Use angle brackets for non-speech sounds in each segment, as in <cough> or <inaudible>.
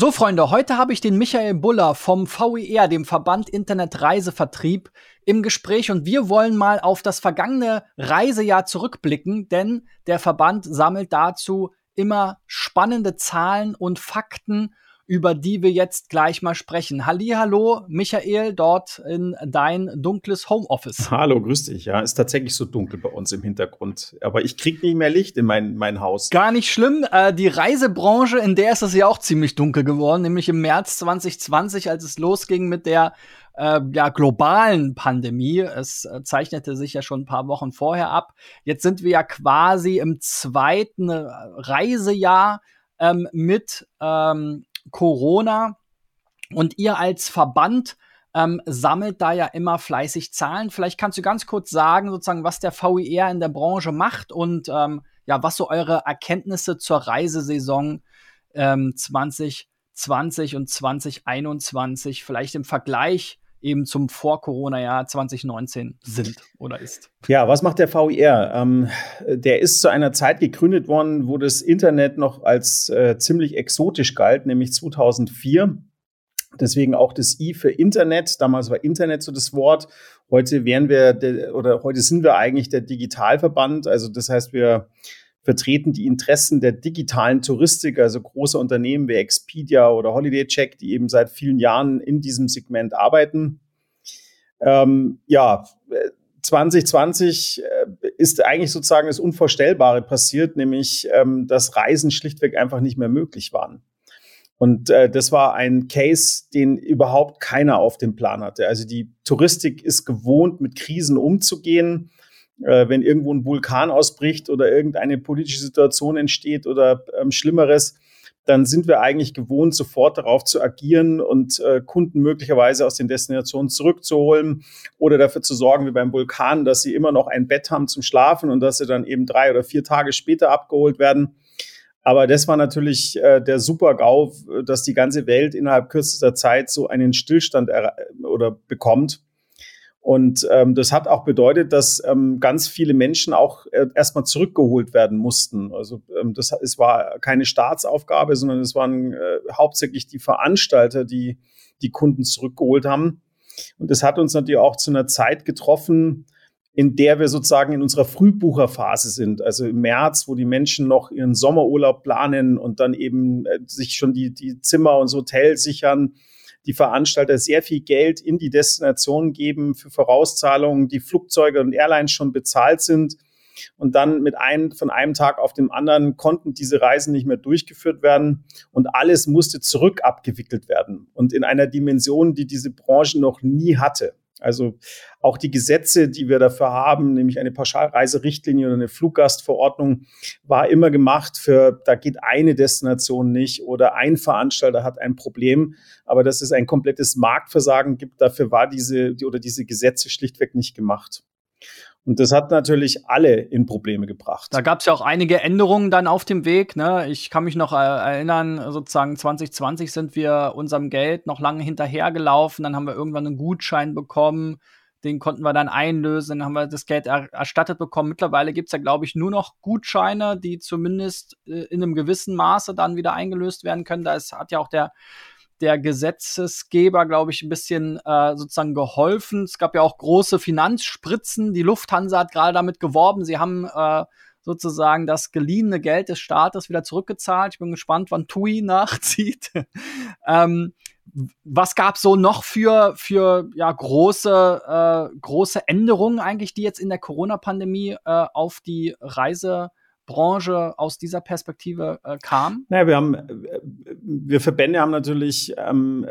So, Freunde, heute habe ich den Michael Buller vom VIR, dem Verband Internet Reisevertrieb, im Gespräch und wir wollen mal auf das vergangene Reisejahr zurückblicken, denn der Verband sammelt dazu immer spannende Zahlen und Fakten über die wir jetzt gleich mal sprechen. Hallo, Michael, dort in dein dunkles Homeoffice. Hallo, grüß dich. Ja, ist tatsächlich so dunkel bei uns im Hintergrund. Aber ich krieg nicht mehr Licht in mein, mein Haus. Gar nicht schlimm. Äh, die Reisebranche, in der ist es ja auch ziemlich dunkel geworden, nämlich im März 2020, als es losging mit der äh, ja, globalen Pandemie. Es äh, zeichnete sich ja schon ein paar Wochen vorher ab. Jetzt sind wir ja quasi im zweiten äh, Reisejahr ähm, mit ähm, Corona und ihr als Verband ähm, sammelt da ja immer fleißig Zahlen. Vielleicht kannst du ganz kurz sagen, sozusagen, was der VIR in der Branche macht und ähm, ja, was so eure Erkenntnisse zur Reisesaison ähm, 2020 und 2021 vielleicht im Vergleich eben zum Vor-Corona-Jahr 2019 sind oder ist. Ja, was macht der VIR? Ähm, der ist zu einer Zeit gegründet worden, wo das Internet noch als äh, ziemlich exotisch galt, nämlich 2004. Deswegen auch das I für Internet. Damals war Internet so das Wort. Heute wären wir der, oder heute sind wir eigentlich der Digitalverband. Also das heißt, wir vertreten die Interessen der digitalen Touristik, also große Unternehmen wie Expedia oder Holiday Check, die eben seit vielen Jahren in diesem Segment arbeiten. Ähm, ja, 2020 äh, ist eigentlich sozusagen das Unvorstellbare passiert, nämlich ähm, dass Reisen schlichtweg einfach nicht mehr möglich waren. Und äh, das war ein Case, den überhaupt keiner auf dem Plan hatte. Also die Touristik ist gewohnt, mit Krisen umzugehen äh, wenn irgendwo ein Vulkan ausbricht oder irgendeine politische Situation entsteht oder ähm, Schlimmeres, dann sind wir eigentlich gewohnt, sofort darauf zu agieren und äh, Kunden möglicherweise aus den Destinationen zurückzuholen oder dafür zu sorgen, wie beim Vulkan, dass sie immer noch ein Bett haben zum Schlafen und dass sie dann eben drei oder vier Tage später abgeholt werden. Aber das war natürlich äh, der Super-GAU, dass die ganze Welt innerhalb kürzester Zeit so einen Stillstand oder bekommt. Und ähm, das hat auch bedeutet, dass ähm, ganz viele Menschen auch äh, erstmal zurückgeholt werden mussten. Also ähm, das es war keine Staatsaufgabe, sondern es waren äh, hauptsächlich die Veranstalter, die die Kunden zurückgeholt haben. Und das hat uns natürlich auch zu einer Zeit getroffen, in der wir sozusagen in unserer Frühbucherphase sind. Also im März, wo die Menschen noch ihren Sommerurlaub planen und dann eben äh, sich schon die, die Zimmer und Hotels sichern die Veranstalter sehr viel Geld in die Destination geben für Vorauszahlungen, die Flugzeuge und Airlines schon bezahlt sind. Und dann mit einem, von einem Tag auf den anderen konnten diese Reisen nicht mehr durchgeführt werden und alles musste zurück abgewickelt werden und in einer Dimension, die diese Branche noch nie hatte. Also auch die Gesetze, die wir dafür haben, nämlich eine Pauschalreiserichtlinie oder eine Fluggastverordnung, war immer gemacht für, da geht eine Destination nicht oder ein Veranstalter hat ein Problem, aber dass es ein komplettes Marktversagen gibt, dafür war diese die, oder diese Gesetze schlichtweg nicht gemacht. Und das hat natürlich alle in Probleme gebracht. Da gab es ja auch einige Änderungen dann auf dem Weg. Ne? Ich kann mich noch äh, erinnern, sozusagen 2020 sind wir unserem Geld noch lange hinterhergelaufen. Dann haben wir irgendwann einen Gutschein bekommen. Den konnten wir dann einlösen, dann haben wir das Geld er erstattet bekommen. Mittlerweile gibt es ja, glaube ich, nur noch Gutscheine, die zumindest äh, in einem gewissen Maße dann wieder eingelöst werden können. Da ist, hat ja auch der der Gesetzesgeber, glaube ich, ein bisschen äh, sozusagen geholfen. Es gab ja auch große Finanzspritzen. Die Lufthansa hat gerade damit geworben. Sie haben äh, sozusagen das geliehene Geld des Staates wieder zurückgezahlt. Ich bin gespannt, wann TUI <laughs> nachzieht. ähm, was gab so noch für, für ja, große, äh, große Änderungen eigentlich, die jetzt in der Corona-Pandemie äh, auf die Reise Branche aus dieser Perspektive äh, kam? Naja, wir haben, wir Verbände haben natürlich ähm,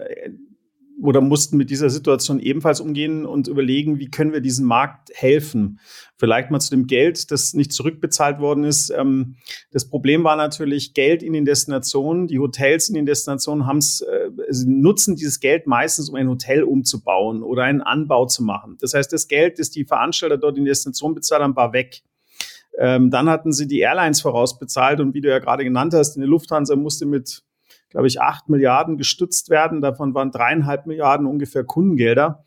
oder mussten mit dieser Situation ebenfalls umgehen und überlegen, wie können wir diesem Markt helfen. Vielleicht mal zu dem Geld, das nicht zurückbezahlt worden ist. Ähm, das Problem war natürlich Geld in den Destinationen. Die Hotels in den Destinationen haben's, äh, nutzen dieses Geld meistens, um ein Hotel umzubauen oder einen Anbau zu machen. Das heißt, das Geld, das die Veranstalter dort in Destinationen bezahlt haben, war weg. Ähm, dann hatten sie die Airlines vorausbezahlt und wie du ja gerade genannt hast, die Lufthansa musste mit, glaube ich, acht Milliarden gestützt werden. Davon waren dreieinhalb Milliarden ungefähr Kundengelder.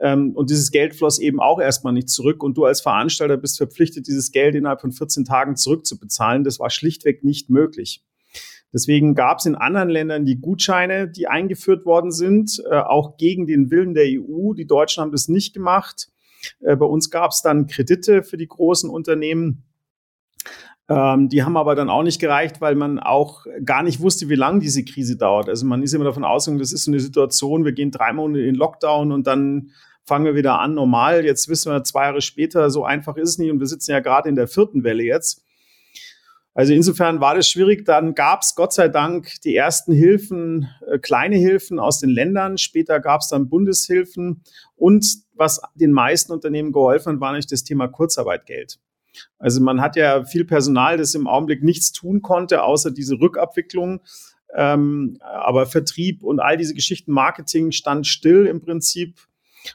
Ähm, und dieses Geld floss eben auch erstmal nicht zurück. Und du als Veranstalter bist verpflichtet, dieses Geld innerhalb von 14 Tagen zurückzubezahlen. Das war schlichtweg nicht möglich. Deswegen gab es in anderen Ländern die Gutscheine, die eingeführt worden sind, äh, auch gegen den Willen der EU. Die Deutschen haben das nicht gemacht. Äh, bei uns gab es dann Kredite für die großen Unternehmen. Ähm, die haben aber dann auch nicht gereicht, weil man auch gar nicht wusste, wie lange diese Krise dauert. Also man ist immer davon ausgegangen, das ist so eine Situation, wir gehen drei Monate in Lockdown und dann fangen wir wieder an normal. Jetzt wissen wir zwei Jahre später, so einfach ist es nicht und wir sitzen ja gerade in der vierten Welle jetzt. Also insofern war das schwierig. Dann gab es Gott sei Dank die ersten Hilfen, äh, kleine Hilfen aus den Ländern. Später gab es dann Bundeshilfen. Und was den meisten Unternehmen geholfen hat, war natürlich das Thema Kurzarbeitgeld. Also man hat ja viel Personal, das im Augenblick nichts tun konnte, außer diese Rückabwicklung. Ähm, aber Vertrieb und all diese Geschichten, Marketing stand still im Prinzip.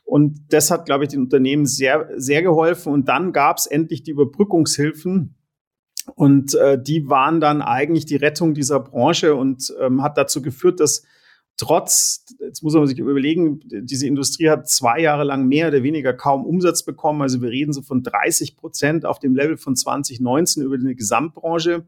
Und das hat, glaube ich, den Unternehmen sehr, sehr geholfen. Und dann gab es endlich die Überbrückungshilfen. Und äh, die waren dann eigentlich die Rettung dieser Branche und ähm, hat dazu geführt, dass trotz, jetzt muss man sich überlegen, diese Industrie hat zwei Jahre lang mehr oder weniger kaum Umsatz bekommen. Also wir reden so von 30 Prozent auf dem Level von 2019 über die Gesamtbranche.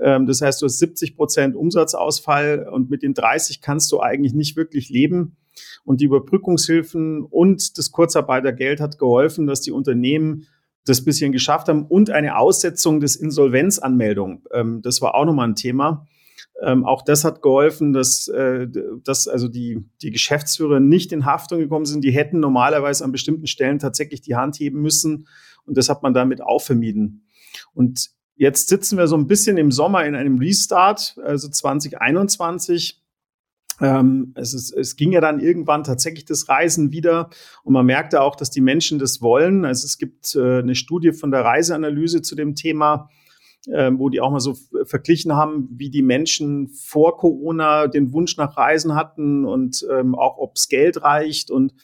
Ähm, das heißt, du hast 70 Prozent Umsatzausfall und mit den 30 kannst du eigentlich nicht wirklich leben. Und die Überbrückungshilfen und das Kurzarbeitergeld hat geholfen, dass die Unternehmen das bisschen geschafft haben und eine Aussetzung des Insolvenzanmeldung. Ähm, das war auch nochmal ein Thema. Ähm, auch das hat geholfen, dass, äh, dass also die, die Geschäftsführer nicht in Haftung gekommen sind. Die hätten normalerweise an bestimmten Stellen tatsächlich die Hand heben müssen. Und das hat man damit auch vermieden. Und jetzt sitzen wir so ein bisschen im Sommer in einem Restart, also 2021. Ähm, es, ist, es ging ja dann irgendwann tatsächlich das Reisen wieder und man merkte auch, dass die Menschen das wollen. Also es gibt äh, eine Studie von der Reiseanalyse zu dem Thema, ähm, wo die auch mal so verglichen haben, wie die Menschen vor Corona den Wunsch nach Reisen hatten und ähm, auch ob's Geld reicht und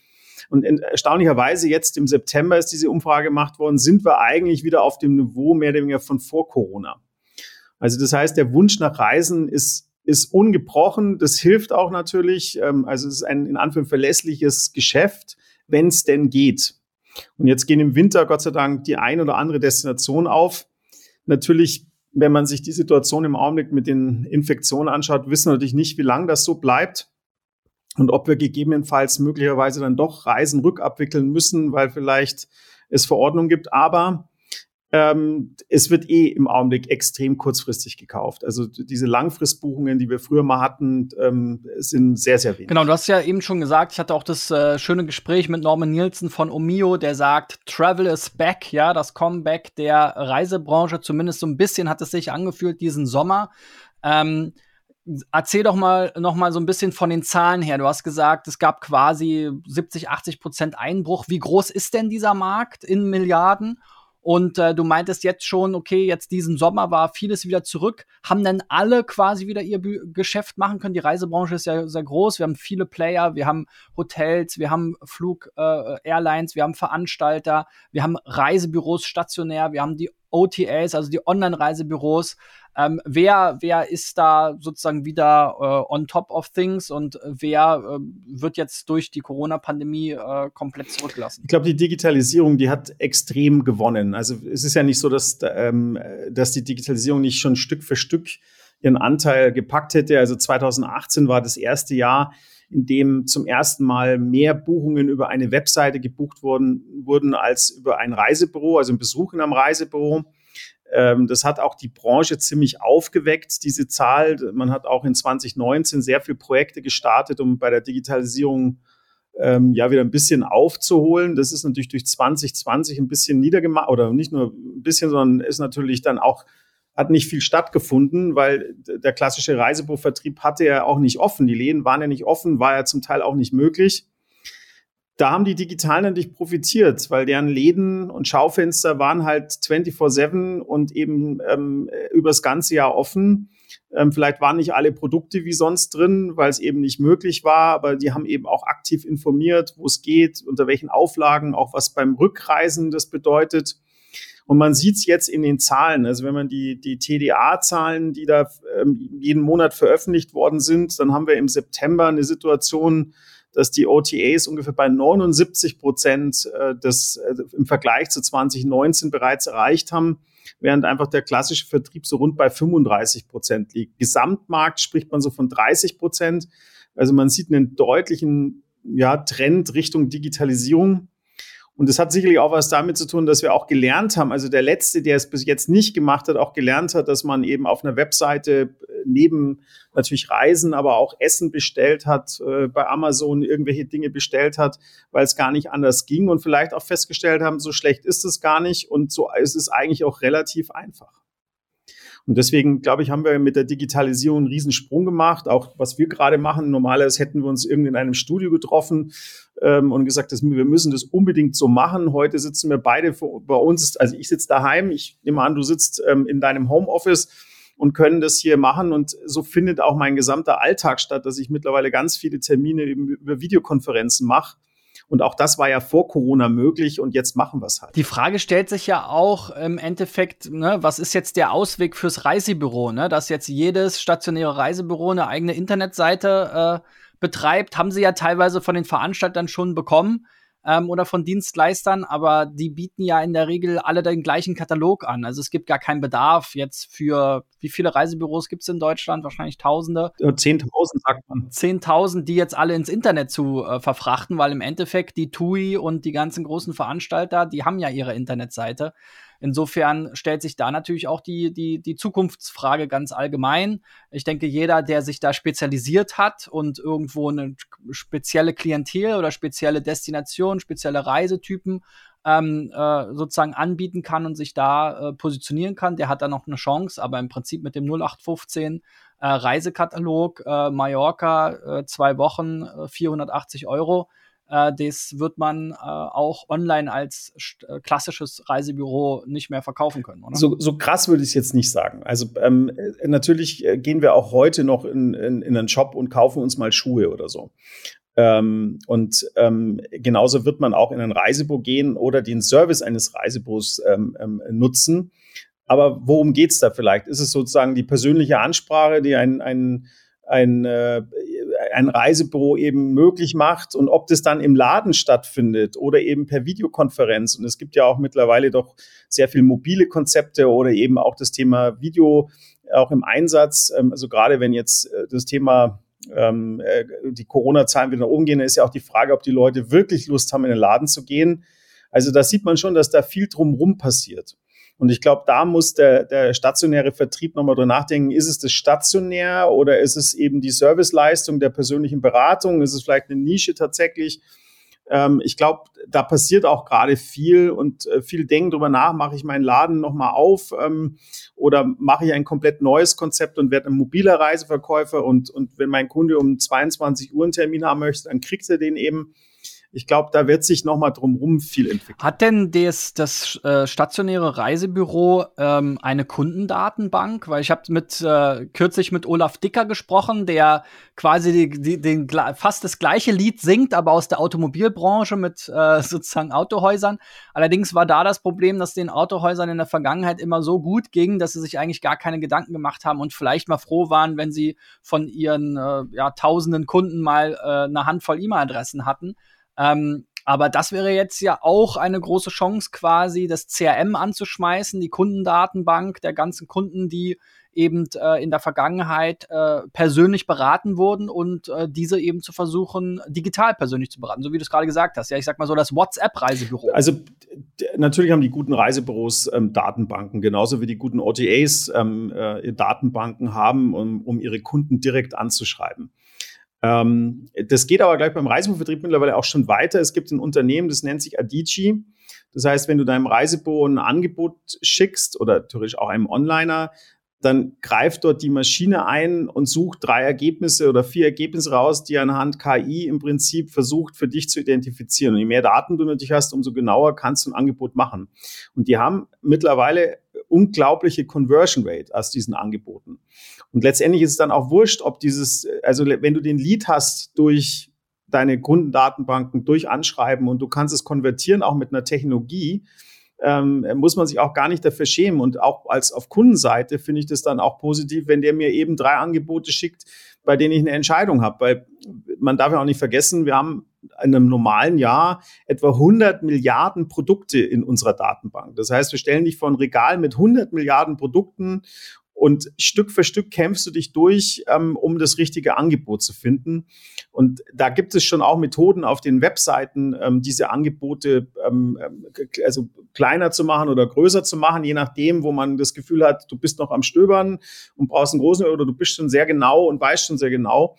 und erstaunlicherweise jetzt im September ist diese Umfrage gemacht worden, sind wir eigentlich wieder auf dem Niveau mehr oder weniger von vor Corona. Also das heißt, der Wunsch nach Reisen ist, ist ungebrochen. Das hilft auch natürlich. Ähm, also es ist ein in Anführungszeichen verlässliches Geschäft, wenn es denn geht. Und jetzt gehen im Winter Gott sei Dank die ein oder andere Destination auf natürlich, wenn man sich die Situation im Augenblick mit den Infektionen anschaut, wissen wir natürlich nicht, wie lange das so bleibt und ob wir gegebenenfalls möglicherweise dann doch Reisen rückabwickeln müssen, weil vielleicht es Verordnungen gibt. Aber ähm, es wird eh im Augenblick extrem kurzfristig gekauft. Also diese Langfristbuchungen, die wir früher mal hatten, ähm, sind sehr, sehr wenig. Genau, du hast ja eben schon gesagt, ich hatte auch das äh, schöne Gespräch mit Norman Nielsen von Omio, der sagt, Travel is back, ja, das Comeback der Reisebranche, zumindest so ein bisschen hat es sich angefühlt diesen Sommer. Ähm, erzähl doch mal noch mal so ein bisschen von den Zahlen her. Du hast gesagt, es gab quasi 70, 80 Prozent Einbruch. Wie groß ist denn dieser Markt in Milliarden? Und äh, du meintest jetzt schon, okay, jetzt diesen Sommer war vieles wieder zurück. Haben denn alle quasi wieder ihr Bü Geschäft machen können? Die Reisebranche ist ja sehr groß. Wir haben viele Player, wir haben Hotels, wir haben Flug, äh, wir haben Veranstalter, wir haben Reisebüros stationär, wir haben die OTAs, also die Online-Reisebüros. Ähm, wer, wer ist da sozusagen wieder äh, on top of things und wer äh, wird jetzt durch die Corona-Pandemie äh, komplett zurückgelassen? Ich glaube, die Digitalisierung, die hat extrem gewonnen. Also es ist ja nicht so, dass, ähm, dass die Digitalisierung nicht schon Stück für Stück ihren Anteil gepackt hätte. Also 2018 war das erste Jahr, in dem zum ersten Mal mehr Buchungen über eine Webseite gebucht wurden, wurden als über ein Reisebüro, also ein Besuch in einem Reisebüro. Ähm, das hat auch die Branche ziemlich aufgeweckt, diese Zahl. Man hat auch in 2019 sehr viele Projekte gestartet, um bei der Digitalisierung ähm, ja wieder ein bisschen aufzuholen. Das ist natürlich durch 2020 ein bisschen niedergemacht oder nicht nur ein bisschen, sondern ist natürlich dann auch hat nicht viel stattgefunden, weil der klassische Reisebuchvertrieb hatte ja auch nicht offen. Die Läden waren ja nicht offen, war ja zum Teil auch nicht möglich. Da haben die Digitalen natürlich profitiert, weil deren Läden und Schaufenster waren halt 24-7 und eben ähm, übers ganze Jahr offen. Ähm, vielleicht waren nicht alle Produkte wie sonst drin, weil es eben nicht möglich war, aber die haben eben auch aktiv informiert, wo es geht, unter welchen Auflagen, auch was beim Rückreisen das bedeutet. Und man sieht es jetzt in den Zahlen. Also wenn man die, die TDA-Zahlen, die da ähm, jeden Monat veröffentlicht worden sind, dann haben wir im September eine Situation, dass die OTAs ungefähr bei 79 Prozent äh, des, äh, im Vergleich zu 2019 bereits erreicht haben. während einfach der klassische Vertrieb so rund bei 35 Prozent liegt. Gesamtmarkt spricht man so von 30 Prozent. Also man sieht einen deutlichen ja, Trend Richtung Digitalisierung. Und das hat sicherlich auch was damit zu tun, dass wir auch gelernt haben, also der Letzte, der es bis jetzt nicht gemacht hat, auch gelernt hat, dass man eben auf einer Webseite äh, neben natürlich Reisen, aber auch Essen bestellt hat, äh, bei Amazon irgendwelche Dinge bestellt hat, weil es gar nicht anders ging und vielleicht auch festgestellt haben, so schlecht ist es gar nicht und so ist es eigentlich auch relativ einfach. Und deswegen, glaube ich, haben wir mit der Digitalisierung einen Riesensprung gemacht. Auch was wir gerade machen, normalerweise hätten wir uns irgendwie in einem Studio getroffen ähm, und gesagt, dass wir müssen das unbedingt so machen. Heute sitzen wir beide bei uns, also ich sitze daheim, ich nehme an, du sitzt ähm, in deinem Homeoffice und können das hier machen. Und so findet auch mein gesamter Alltag statt, dass ich mittlerweile ganz viele Termine über Videokonferenzen mache und auch das war ja vor Corona möglich und jetzt machen wir es halt. Die Frage stellt sich ja auch im Endeffekt, ne, was ist jetzt der Ausweg fürs Reisebüro, ne? Dass jetzt jedes stationäre Reisebüro eine eigene Internetseite äh, betreibt, haben sie ja teilweise von den Veranstaltern schon bekommen ähm, oder von Dienstleistern, aber die bieten ja in der Regel alle den gleichen Katalog an. Also es gibt gar keinen Bedarf jetzt für, wie viele Reisebüros gibt es in Deutschland? Wahrscheinlich Tausende. Zehntausend sagt man. Zehntausend, die jetzt alle ins Internet zu äh, verfrachten, weil im Endeffekt die TUI und die ganzen großen Veranstalter, die haben ja ihre Internetseite. Insofern stellt sich da natürlich auch die, die, die Zukunftsfrage ganz allgemein. Ich denke, jeder, der sich da spezialisiert hat und irgendwo eine spezielle Klientel oder spezielle Destination, spezielle Reisetypen ähm, äh, sozusagen anbieten kann und sich da äh, positionieren kann, der hat da noch eine Chance. Aber im Prinzip mit dem 0815 äh, Reisekatalog äh, Mallorca äh, zwei Wochen 480 äh, Euro äh, das wird man äh, auch online als äh, klassisches Reisebüro nicht mehr verkaufen können, oder? So, so krass würde ich es jetzt nicht sagen. Also ähm, äh, natürlich äh, gehen wir auch heute noch in, in, in einen Shop und kaufen uns mal Schuhe oder so. Ähm, und ähm, genauso wird man auch in ein Reisebüro gehen oder den Service eines Reisebüros ähm, ähm, nutzen. Aber worum geht's da vielleicht? Ist es sozusagen die persönliche Ansprache, die ein, ein, ein äh, ein Reisebüro eben möglich macht und ob das dann im Laden stattfindet oder eben per Videokonferenz. Und es gibt ja auch mittlerweile doch sehr viel mobile Konzepte oder eben auch das Thema Video auch im Einsatz. Ähm, also gerade wenn jetzt äh, das Thema ähm, äh, die Corona-Zahlen wieder umgehen, ist ja auch die Frage, ob die Leute wirklich Lust haben, in den Laden zu gehen. Also da sieht man schon, dass da viel drumherum passiert. Und ich glaube, da muss der, der stationäre Vertrieb nochmal drüber nachdenken, ist es das stationär oder ist es eben die Serviceleistung der persönlichen Beratung? Ist es vielleicht eine Nische tatsächlich? Ähm, ich glaube, da passiert auch gerade viel und äh, viel denken drüber nach, mache ich meinen Laden nochmal auf ähm, oder mache ich ein komplett neues Konzept und werde ein mobiler Reiseverkäufer und, und wenn mein Kunde um 22 Uhr einen Termin haben möchte, dann kriegt er den eben ich glaube, da wird sich noch mal drumherum viel entwickeln. Hat denn des, das äh, stationäre Reisebüro ähm, eine Kundendatenbank? Weil ich habe mit äh, kürzlich mit Olaf Dicker gesprochen, der quasi die, die, den, fast das gleiche Lied singt, aber aus der Automobilbranche mit äh, <laughs> sozusagen Autohäusern. Allerdings war da das Problem, dass den Autohäusern in der Vergangenheit immer so gut ging, dass sie sich eigentlich gar keine Gedanken gemacht haben und vielleicht mal froh waren, wenn sie von ihren äh, ja, tausenden Kunden mal äh, eine Handvoll E-Mail-Adressen hatten. Ähm, aber das wäre jetzt ja auch eine große Chance, quasi das CRM anzuschmeißen, die Kundendatenbank der ganzen Kunden, die eben äh, in der Vergangenheit äh, persönlich beraten wurden und äh, diese eben zu versuchen, digital persönlich zu beraten, so wie du es gerade gesagt hast. Ja, ich sag mal so das WhatsApp-Reisebüro. Also natürlich haben die guten Reisebüros ähm, Datenbanken, genauso wie die guten OTAs ähm, äh, Datenbanken haben, um, um ihre Kunden direkt anzuschreiben. Ähm, das geht aber gleich beim Reisebuchvertrieb mittlerweile auch schon weiter. Es gibt ein Unternehmen, das nennt sich Adici. Das heißt, wenn du deinem Reisebüro ein Angebot schickst oder natürlich auch einem Onliner, dann greift dort die Maschine ein und sucht drei Ergebnisse oder vier Ergebnisse raus, die anhand KI im Prinzip versucht, für dich zu identifizieren. Und je mehr Daten du natürlich hast, umso genauer kannst du ein Angebot machen. Und die haben mittlerweile unglaubliche Conversion Rate aus diesen Angeboten. Und letztendlich ist es dann auch wurscht, ob dieses, also wenn du den Lead hast durch deine Kundendatenbanken, durch Anschreiben und du kannst es konvertieren auch mit einer Technologie, ähm, muss man sich auch gar nicht dafür schämen. Und auch als auf Kundenseite finde ich das dann auch positiv, wenn der mir eben drei Angebote schickt, bei denen ich eine Entscheidung habe. Weil man darf ja auch nicht vergessen, wir haben in einem normalen Jahr etwa 100 Milliarden Produkte in unserer Datenbank. Das heißt, wir stellen dich vor ein Regal mit 100 Milliarden Produkten und Stück für Stück kämpfst du dich durch, ähm, um das richtige Angebot zu finden. Und da gibt es schon auch Methoden auf den Webseiten, ähm, diese Angebote ähm, also kleiner zu machen oder größer zu machen, je nachdem, wo man das Gefühl hat, du bist noch am Stöbern und brauchst einen großen oder du bist schon sehr genau und weißt schon sehr genau.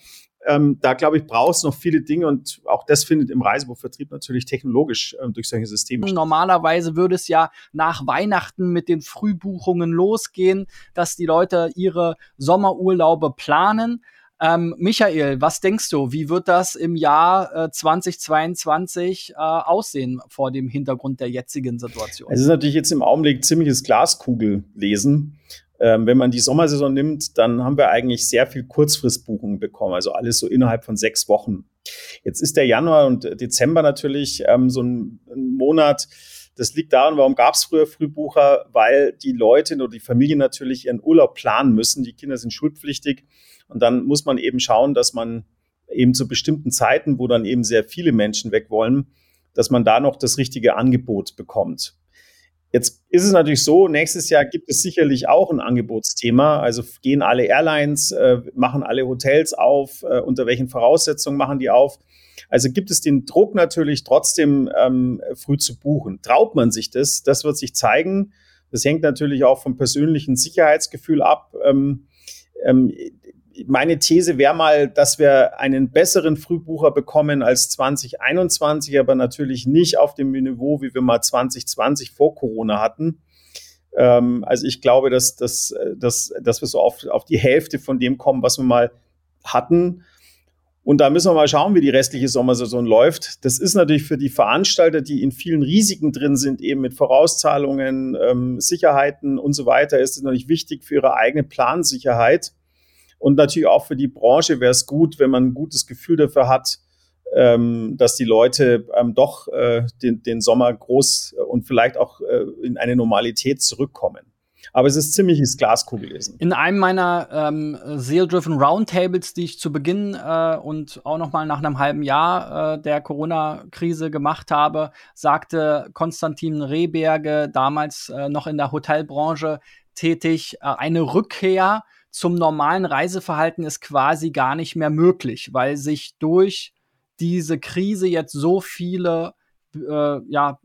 Ähm, da glaube ich, brauchst noch viele Dinge und auch das findet im Reisebuchvertrieb natürlich technologisch ähm, durch solche Systeme statt. Normalerweise würde es ja nach Weihnachten mit den Frühbuchungen losgehen, dass die Leute ihre Sommerurlaube planen. Ähm, Michael, was denkst du, wie wird das im Jahr äh, 2022 äh, aussehen vor dem Hintergrund der jetzigen Situation? Es ist natürlich jetzt im Augenblick ziemliches Glaskugellesen. Ähm, wenn man die Sommersaison nimmt, dann haben wir eigentlich sehr viel Kurzfristbuchungen bekommen, also alles so innerhalb von sechs Wochen. Jetzt ist der Januar und Dezember natürlich ähm, so ein, ein, Monat. Das liegt daran, warum gab es früher Frühbucher? Weil die Leute oder die Familien natürlich ihren Urlaub planen müssen. Die Kinder sind schulpflichtig und dann muss man eben schauen, dass man eben zu bestimmten Zeiten, wo dann eben sehr viele Menschen weg wollen, dass man da noch das richtige Angebot bekommt. Jetzt ist es natürlich so, nächstes Jahr gibt es sicherlich auch ein Angebotsthema. Also gehen alle Airlines, äh, machen alle Hotels auf, äh, unter welchen Voraussetzungen machen die auf. Also gibt es den Druck natürlich trotzdem ähm, früh zu buchen. Traut man sich das? Das wird sich zeigen. Das hängt natürlich auch vom persönlichen Sicherheitsgefühl ab. Ähm, ähm, meine These wäre mal, dass wir einen besseren Frühbucher bekommen als 2021, aber natürlich nicht auf dem Niveau, wie wir mal 2020 vor Corona hatten. Ähm, also ich glaube, dass, dass, dass, dass wir so auf, auf die Hälfte von dem kommen, was wir mal hatten. Und da müssen wir mal schauen, wie die restliche Sommersaison läuft. Das ist natürlich für die Veranstalter, die in vielen Risiken drin sind, eben mit Vorauszahlungen, ähm, Sicherheiten und so weiter, ist es natürlich wichtig für ihre eigene Plansicherheit und natürlich auch für die Branche wäre es gut, wenn man ein gutes Gefühl dafür hat, ähm, dass die Leute ähm, doch äh, den, den Sommer groß und vielleicht auch äh, in eine Normalität zurückkommen. Aber es ist ziemliches Glaskugellesen. In einem meiner ähm, Sale-Driven Roundtables, die ich zu Beginn äh, und auch noch mal nach einem halben Jahr äh, der Corona-Krise gemacht habe, sagte Konstantin Rehberge, damals äh, noch in der Hotelbranche tätig, äh, eine Rückkehr zum normalen Reiseverhalten ist quasi gar nicht mehr möglich, weil sich durch diese Krise jetzt so viele, äh, ja,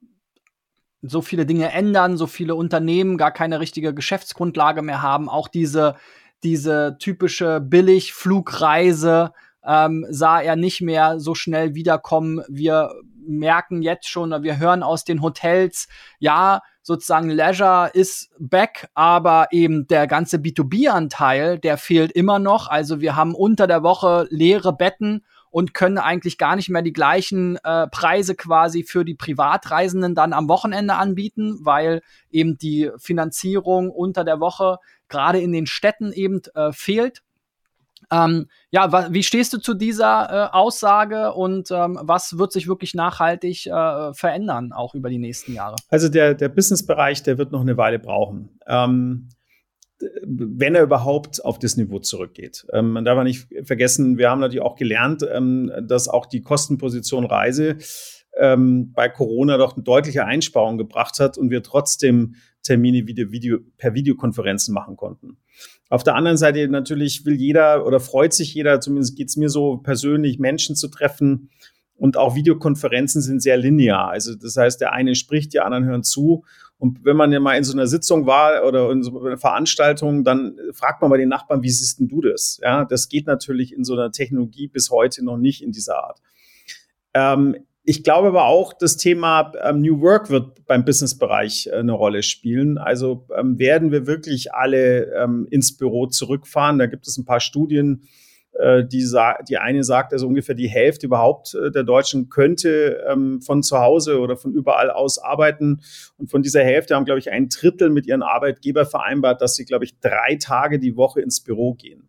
so viele Dinge ändern, so viele Unternehmen gar keine richtige Geschäftsgrundlage mehr haben. Auch diese, diese typische Billigflugreise ähm, sah er nicht mehr so schnell wiederkommen. Wir merken jetzt schon, wir hören aus den Hotels, ja, sozusagen Leisure ist back, aber eben der ganze B2B-Anteil, der fehlt immer noch. Also wir haben unter der Woche leere Betten und können eigentlich gar nicht mehr die gleichen äh, Preise quasi für die Privatreisenden dann am Wochenende anbieten, weil eben die Finanzierung unter der Woche gerade in den Städten eben äh, fehlt. Ähm, ja, wie stehst du zu dieser äh, Aussage und ähm, was wird sich wirklich nachhaltig äh, verändern, auch über die nächsten Jahre? Also der, der Businessbereich, der wird noch eine Weile brauchen. Ähm, wenn er überhaupt auf das Niveau zurückgeht. Ähm, man darf aber nicht vergessen, wir haben natürlich auch gelernt, ähm, dass auch die Kostenposition Reise ähm, bei Corona doch eine deutliche Einsparung gebracht hat und wir trotzdem Termine wieder Video, per Videokonferenzen machen konnten. Auf der anderen Seite natürlich will jeder oder freut sich jeder, zumindest geht's mir so persönlich, Menschen zu treffen. Und auch Videokonferenzen sind sehr linear. Also das heißt, der eine spricht, die anderen hören zu. Und wenn man ja mal in so einer Sitzung war oder in so einer Veranstaltung, dann fragt man bei den Nachbarn, wie siehst denn du das? Ja, das geht natürlich in so einer Technologie bis heute noch nicht in dieser Art. Ähm, ich glaube aber auch, das Thema ähm, New Work wird beim Businessbereich äh, eine Rolle spielen. Also ähm, werden wir wirklich alle ähm, ins Büro zurückfahren. Da gibt es ein paar Studien, äh, die, die eine sagt, also ungefähr die Hälfte überhaupt äh, der Deutschen könnte ähm, von zu Hause oder von überall aus arbeiten. Und von dieser Hälfte haben, glaube ich, ein Drittel mit ihren Arbeitgeber vereinbart, dass sie, glaube ich, drei Tage die Woche ins Büro gehen.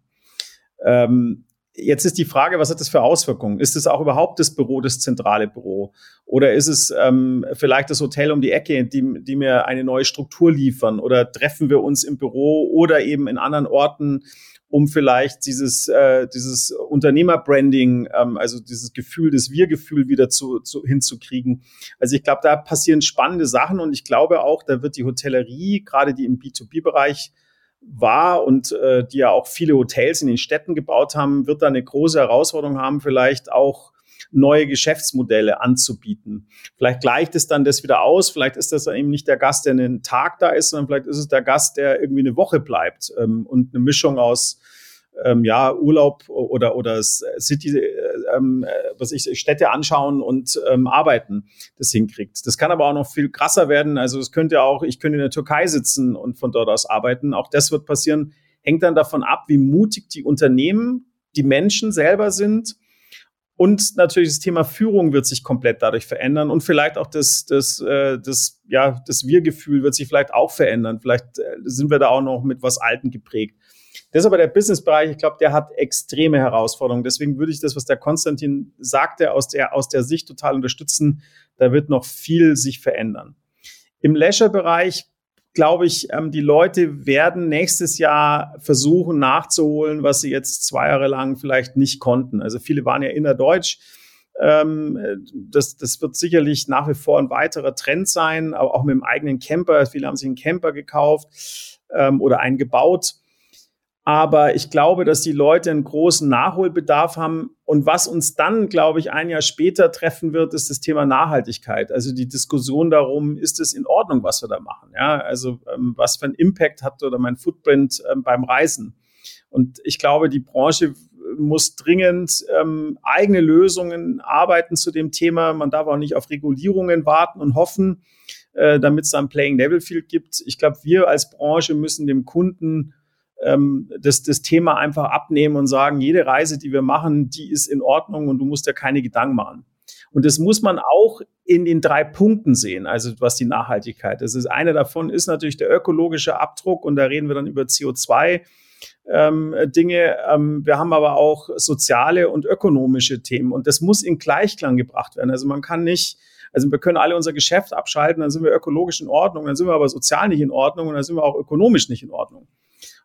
Ähm, Jetzt ist die Frage, was hat das für Auswirkungen? Ist es auch überhaupt das Büro, das zentrale Büro? Oder ist es ähm, vielleicht das Hotel um die Ecke, die, die mir eine neue Struktur liefern? Oder treffen wir uns im Büro oder eben in anderen Orten, um vielleicht dieses, äh, dieses Unternehmerbranding, ähm, also dieses Gefühl, das Wir-Gefühl wieder zu, zu, hinzukriegen? Also ich glaube, da passieren spannende Sachen und ich glaube auch, da wird die Hotellerie, gerade die im B2B-Bereich, war und äh, die ja auch viele Hotels in den Städten gebaut haben, wird da eine große Herausforderung haben, vielleicht auch neue Geschäftsmodelle anzubieten. Vielleicht gleicht es dann das wieder aus, vielleicht ist das dann eben nicht der Gast, der einen Tag da ist, sondern vielleicht ist es der Gast, der irgendwie eine Woche bleibt ähm, und eine Mischung aus ähm, ja, Urlaub oder, oder City, äh, ähm, was ich, Städte anschauen und ähm, arbeiten, das hinkriegt. Das kann aber auch noch viel krasser werden. Also es könnte auch, ich könnte in der Türkei sitzen und von dort aus arbeiten. Auch das wird passieren. Hängt dann davon ab, wie mutig die Unternehmen, die Menschen selber sind. Und natürlich das Thema Führung wird sich komplett dadurch verändern und vielleicht auch das, das, äh, das, ja, das Wir-Gefühl wird sich vielleicht auch verändern. Vielleicht äh, sind wir da auch noch mit was Alten geprägt. Das ist aber der Businessbereich, ich glaube, der hat extreme Herausforderungen. Deswegen würde ich das, was der Konstantin sagte, aus der, aus der Sicht total unterstützen. Da wird noch viel sich verändern. Im Leisure-Bereich glaube ich, ähm, die Leute werden nächstes Jahr versuchen nachzuholen, was sie jetzt zwei Jahre lang vielleicht nicht konnten. Also viele waren ja innerdeutsch. Ähm, das, das wird sicherlich nach wie vor ein weiterer Trend sein, aber auch mit dem eigenen Camper. Viele haben sich einen Camper gekauft ähm, oder einen gebaut. Aber ich glaube, dass die Leute einen großen Nachholbedarf haben. Und was uns dann, glaube ich, ein Jahr später treffen wird, ist das Thema Nachhaltigkeit. Also die Diskussion darum, ist es in Ordnung, was wir da machen? Ja, also ähm, was für einen Impact hat oder mein Footprint ähm, beim Reisen? Und ich glaube, die Branche muss dringend ähm, eigene Lösungen arbeiten zu dem Thema. Man darf auch nicht auf Regulierungen warten und hoffen, äh, damit es da ein Playing Level Field gibt. Ich glaube, wir als Branche müssen dem Kunden ähm, das, das Thema einfach abnehmen und sagen, jede Reise, die wir machen, die ist in Ordnung und du musst dir keine Gedanken machen. Und das muss man auch in den drei Punkten sehen, also was die Nachhaltigkeit ist. ist eine davon ist natürlich der ökologische Abdruck und da reden wir dann über CO2. Ähm, Dinge. Ähm, wir haben aber auch soziale und ökonomische Themen und das muss in Gleichklang gebracht werden. Also man kann nicht, also wir können alle unser Geschäft abschalten, dann sind wir ökologisch in Ordnung, dann sind wir aber sozial nicht in Ordnung und dann sind wir auch ökonomisch nicht in Ordnung.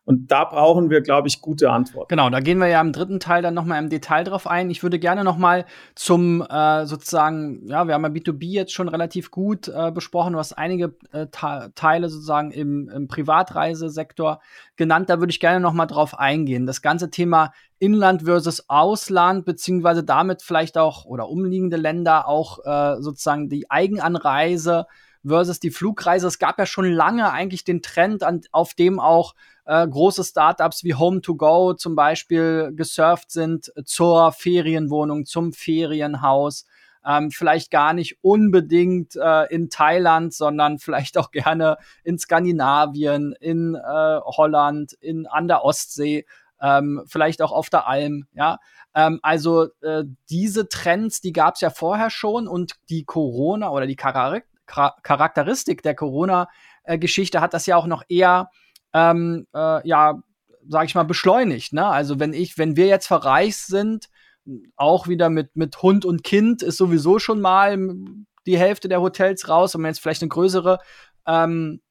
Und da brauchen wir, glaube ich, gute Antworten. Genau, da gehen wir ja im dritten Teil dann nochmal im Detail drauf ein. Ich würde gerne nochmal zum äh, sozusagen, ja, wir haben ja B2B jetzt schon relativ gut äh, besprochen. Du hast einige äh, Teile sozusagen im, im Privatreisesektor genannt. Da würde ich gerne nochmal drauf eingehen. Das ganze Thema Inland versus Ausland, beziehungsweise damit vielleicht auch oder umliegende Länder auch äh, sozusagen die Eigenanreise versus die Flugreise. Es gab ja schon lange eigentlich den Trend, an, auf dem auch äh, große Startups wie Home2Go zum Beispiel gesurft sind zur Ferienwohnung, zum Ferienhaus. Ähm, vielleicht gar nicht unbedingt äh, in Thailand, sondern vielleicht auch gerne in Skandinavien, in äh, Holland, in an der Ostsee, ähm, vielleicht auch auf der Alm. Ja, ähm, also äh, diese Trends, die gab es ja vorher schon und die Corona oder die Charak Charakteristik der Corona-Geschichte hat das ja auch noch eher, ähm, äh, ja, sag ich mal, beschleunigt. Ne? Also wenn ich, wenn wir jetzt verreist sind, auch wieder mit, mit Hund und Kind ist sowieso schon mal die Hälfte der Hotels raus. Wenn man jetzt vielleicht eine größere, ähm,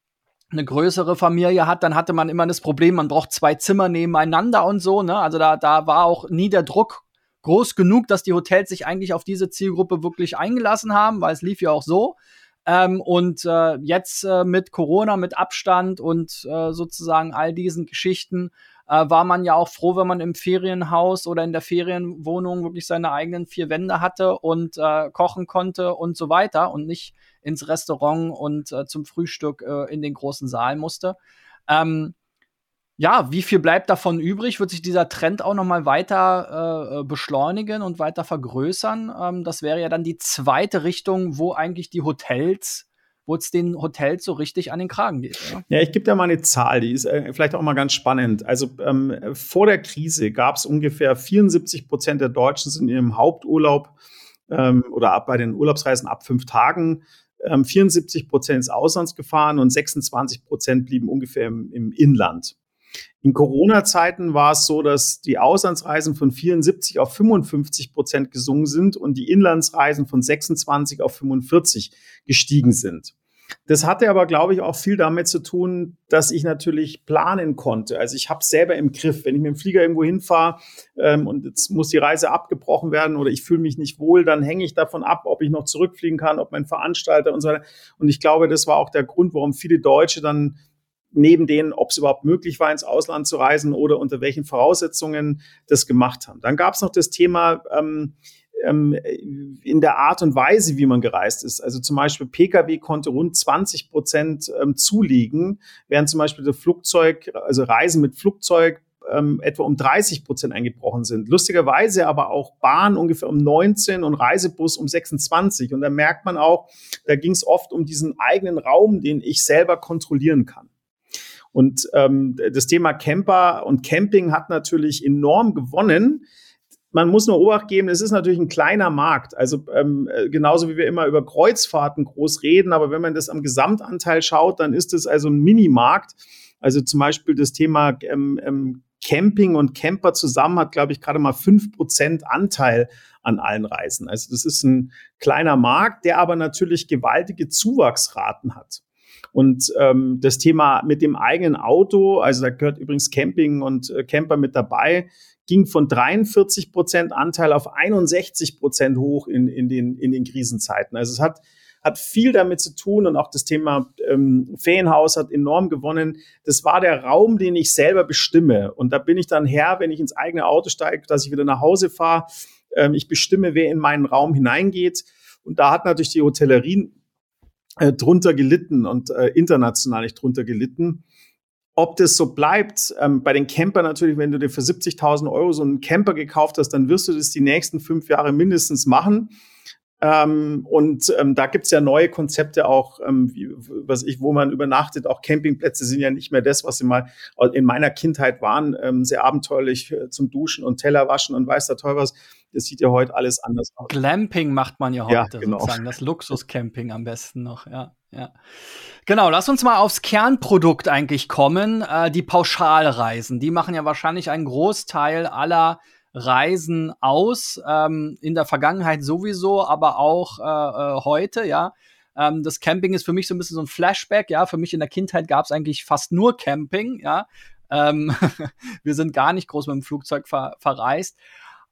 eine größere Familie hat, dann hatte man immer das Problem, man braucht zwei Zimmer nebeneinander und so. Ne? Also da, da war auch nie der Druck groß genug, dass die Hotels sich eigentlich auf diese Zielgruppe wirklich eingelassen haben, weil es lief ja auch so. Ähm, und äh, jetzt äh, mit Corona, mit Abstand und äh, sozusagen all diesen Geschichten äh, war man ja auch froh, wenn man im Ferienhaus oder in der Ferienwohnung wirklich seine eigenen vier Wände hatte und äh, kochen konnte und so weiter und nicht ins Restaurant und äh, zum Frühstück in den großen Saal musste. Ähm, ja, wie viel bleibt davon übrig? Wird sich dieser Trend auch noch mal weiter äh, beschleunigen und weiter vergrößern? Ähm, das wäre ja dann die zweite Richtung, wo eigentlich die Hotels wo es den Hotels so richtig an den Kragen geht. Ja, ja ich gebe da mal eine Zahl, die ist äh, vielleicht auch mal ganz spannend. Also ähm, vor der Krise gab es ungefähr 74 Prozent der Deutschen sind in ihrem Haupturlaub ähm, oder ab bei den Urlaubsreisen ab fünf Tagen. 74 ähm, Prozent ins Auslands gefahren und 26 Prozent blieben ungefähr im, im Inland. In Corona-Zeiten war es so, dass die Auslandsreisen von 74 auf 55 Prozent gesungen sind und die Inlandsreisen von 26 auf 45 gestiegen sind. Das hatte aber, glaube ich, auch viel damit zu tun, dass ich natürlich planen konnte. Also ich habe selber im Griff, wenn ich mit dem Flieger irgendwo hinfahre ähm, und jetzt muss die Reise abgebrochen werden oder ich fühle mich nicht wohl, dann hänge ich davon ab, ob ich noch zurückfliegen kann, ob mein Veranstalter und so weiter. Und ich glaube, das war auch der Grund, warum viele Deutsche dann neben denen, ob es überhaupt möglich war, ins Ausland zu reisen oder unter welchen Voraussetzungen das gemacht haben. Dann gab es noch das Thema, ähm, ähm, in der Art und Weise, wie man gereist ist. Also zum Beispiel Pkw konnte rund 20 Prozent ähm, zulegen, während zum Beispiel das Flugzeug, also Reisen mit Flugzeug ähm, etwa um 30 Prozent eingebrochen sind. Lustigerweise aber auch Bahn ungefähr um 19 und Reisebus um 26. Und da merkt man auch, da ging es oft um diesen eigenen Raum, den ich selber kontrollieren kann. Und ähm, das Thema Camper und Camping hat natürlich enorm gewonnen man muss nur Obacht geben, es ist natürlich ein kleiner Markt. Also ähm, äh, genauso wie wir immer über Kreuzfahrten groß reden, aber wenn man das am Gesamtanteil schaut, dann ist es also ein Minimarkt. Also zum Beispiel das Thema ähm, ähm, Camping und Camper zusammen hat, glaube ich, gerade mal fünf Prozent Anteil an allen Reisen. Also das ist ein kleiner Markt, der aber natürlich gewaltige Zuwachsraten hat. Und ähm, das Thema mit dem eigenen Auto, also da gehört übrigens Camping und äh, Camper mit dabei, ging von 43 Prozent Anteil auf 61 Prozent hoch in, in, den, in den Krisenzeiten. Also es hat, hat viel damit zu tun und auch das Thema ähm, Ferienhaus hat enorm gewonnen. Das war der Raum, den ich selber bestimme. Und da bin ich dann Herr, wenn ich ins eigene Auto steige, dass ich wieder nach Hause fahre. Ähm, ich bestimme, wer in meinen Raum hineingeht. Und da hat natürlich die Hotellerie äh, drunter gelitten und äh, international nicht drunter gelitten. Ob das so bleibt, ähm, bei den Camper natürlich, wenn du dir für 70.000 Euro so einen Camper gekauft hast, dann wirst du das die nächsten fünf Jahre mindestens machen. Ähm, und ähm, da gibt's ja neue Konzepte auch, ähm, wie, was ich, wo man übernachtet. Auch Campingplätze sind ja nicht mehr das, was sie mal in meiner Kindheit waren. Ähm, sehr abenteuerlich äh, zum Duschen und Teller waschen und weiß der Teufel was. Das sieht ja heute alles anders aus. Glamping macht man ja heute ja, genau. sozusagen. Das Luxuscamping am besten noch, ja. Ja. Genau, lass uns mal aufs Kernprodukt eigentlich kommen. Äh, die Pauschalreisen. Die machen ja wahrscheinlich einen Großteil aller Reisen aus. Ähm, in der Vergangenheit sowieso, aber auch äh, äh, heute, ja. Ähm, das Camping ist für mich so ein bisschen so ein Flashback, ja. Für mich in der Kindheit gab es eigentlich fast nur Camping, ja. Ähm, <laughs> wir sind gar nicht groß mit dem Flugzeug ver verreist.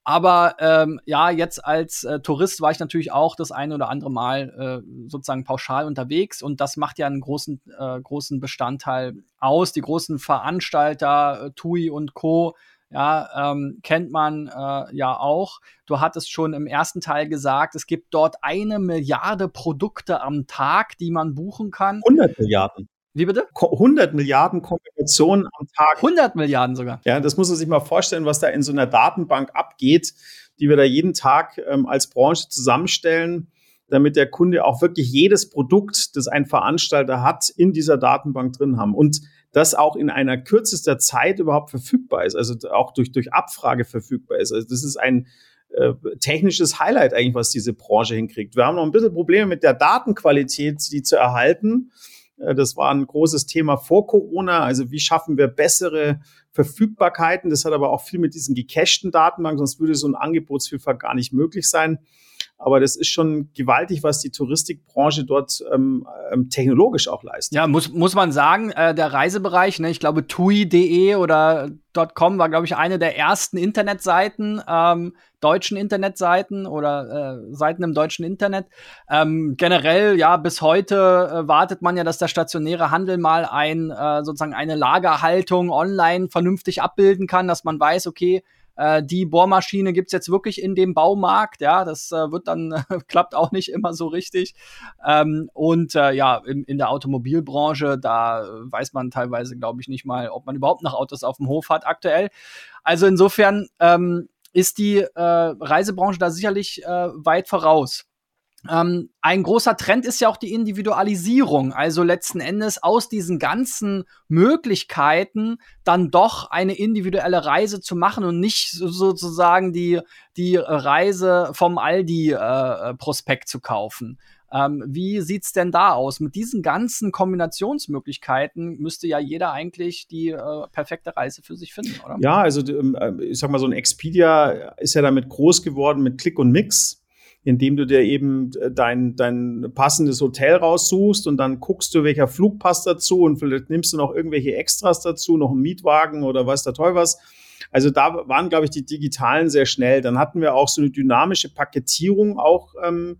Aber ähm, ja, jetzt als äh, Tourist war ich natürlich auch das eine oder andere Mal äh, sozusagen pauschal unterwegs und das macht ja einen großen, äh, großen Bestandteil aus. Die großen Veranstalter, äh, TUI und Co. Ja, ähm, kennt man äh, ja auch. Du hattest schon im ersten Teil gesagt, es gibt dort eine Milliarde Produkte am Tag, die man buchen kann. 100 Milliarden. Wie bitte? 100 Milliarden Kombinationen am Tag. 100 Milliarden sogar. Ja, das muss man sich mal vorstellen, was da in so einer Datenbank abgeht, die wir da jeden Tag ähm, als Branche zusammenstellen, damit der Kunde auch wirklich jedes Produkt, das ein Veranstalter hat, in dieser Datenbank drin haben. Und das auch in einer kürzester Zeit überhaupt verfügbar ist, also auch durch, durch Abfrage verfügbar ist. Also das ist ein äh, technisches Highlight eigentlich, was diese Branche hinkriegt. Wir haben noch ein bisschen Probleme mit der Datenqualität, die zu erhalten. Äh, das war ein großes Thema vor Corona. Also wie schaffen wir bessere Verfügbarkeiten? Das hat aber auch viel mit diesen gecachten Datenbanken, sonst würde so ein Angebotsvielfalt gar nicht möglich sein. Aber das ist schon gewaltig, was die Touristikbranche dort ähm, ähm, technologisch auch leistet. Ja, muss, muss man sagen, äh, der Reisebereich, ne, ich glaube, tui.de oder .com war, glaube ich, eine der ersten Internetseiten, ähm, deutschen Internetseiten oder äh, Seiten im deutschen Internet. Ähm, generell, ja, bis heute äh, wartet man ja, dass der stationäre Handel mal ein, äh, sozusagen eine Lagerhaltung online vernünftig abbilden kann, dass man weiß, okay, äh, die Bohrmaschine gibt's jetzt wirklich in dem Baumarkt, ja, das äh, wird dann, <laughs> klappt auch nicht immer so richtig. Ähm, und äh, ja, in, in der Automobilbranche, da weiß man teilweise, glaube ich, nicht mal, ob man überhaupt noch Autos auf dem Hof hat aktuell. Also insofern ähm, ist die äh, Reisebranche da sicherlich äh, weit voraus. Ähm, ein großer Trend ist ja auch die Individualisierung. Also letzten Endes aus diesen ganzen Möglichkeiten dann doch eine individuelle Reise zu machen und nicht sozusagen die, die Reise vom Aldi-Prospekt äh, zu kaufen. Ähm, wie sieht's denn da aus? Mit diesen ganzen Kombinationsmöglichkeiten müsste ja jeder eigentlich die äh, perfekte Reise für sich finden, oder? Ja, also ähm, äh, ich sag mal, so ein Expedia ist ja damit groß geworden mit Click und Mix indem du dir eben äh, dein, dein passendes Hotel raussuchst und dann guckst du, welcher Flug passt dazu und vielleicht nimmst du noch irgendwelche Extras dazu, noch einen Mietwagen oder weiß der Teufel was. Also da waren, glaube ich, die Digitalen sehr schnell. Dann hatten wir auch so eine dynamische Paketierung auch ähm,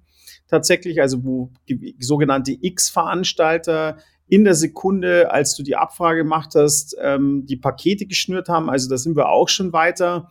tatsächlich, also wo sogenannte X-Veranstalter in der Sekunde, als du die Abfrage gemacht hast, ähm, die Pakete geschnürt haben. Also da sind wir auch schon weiter.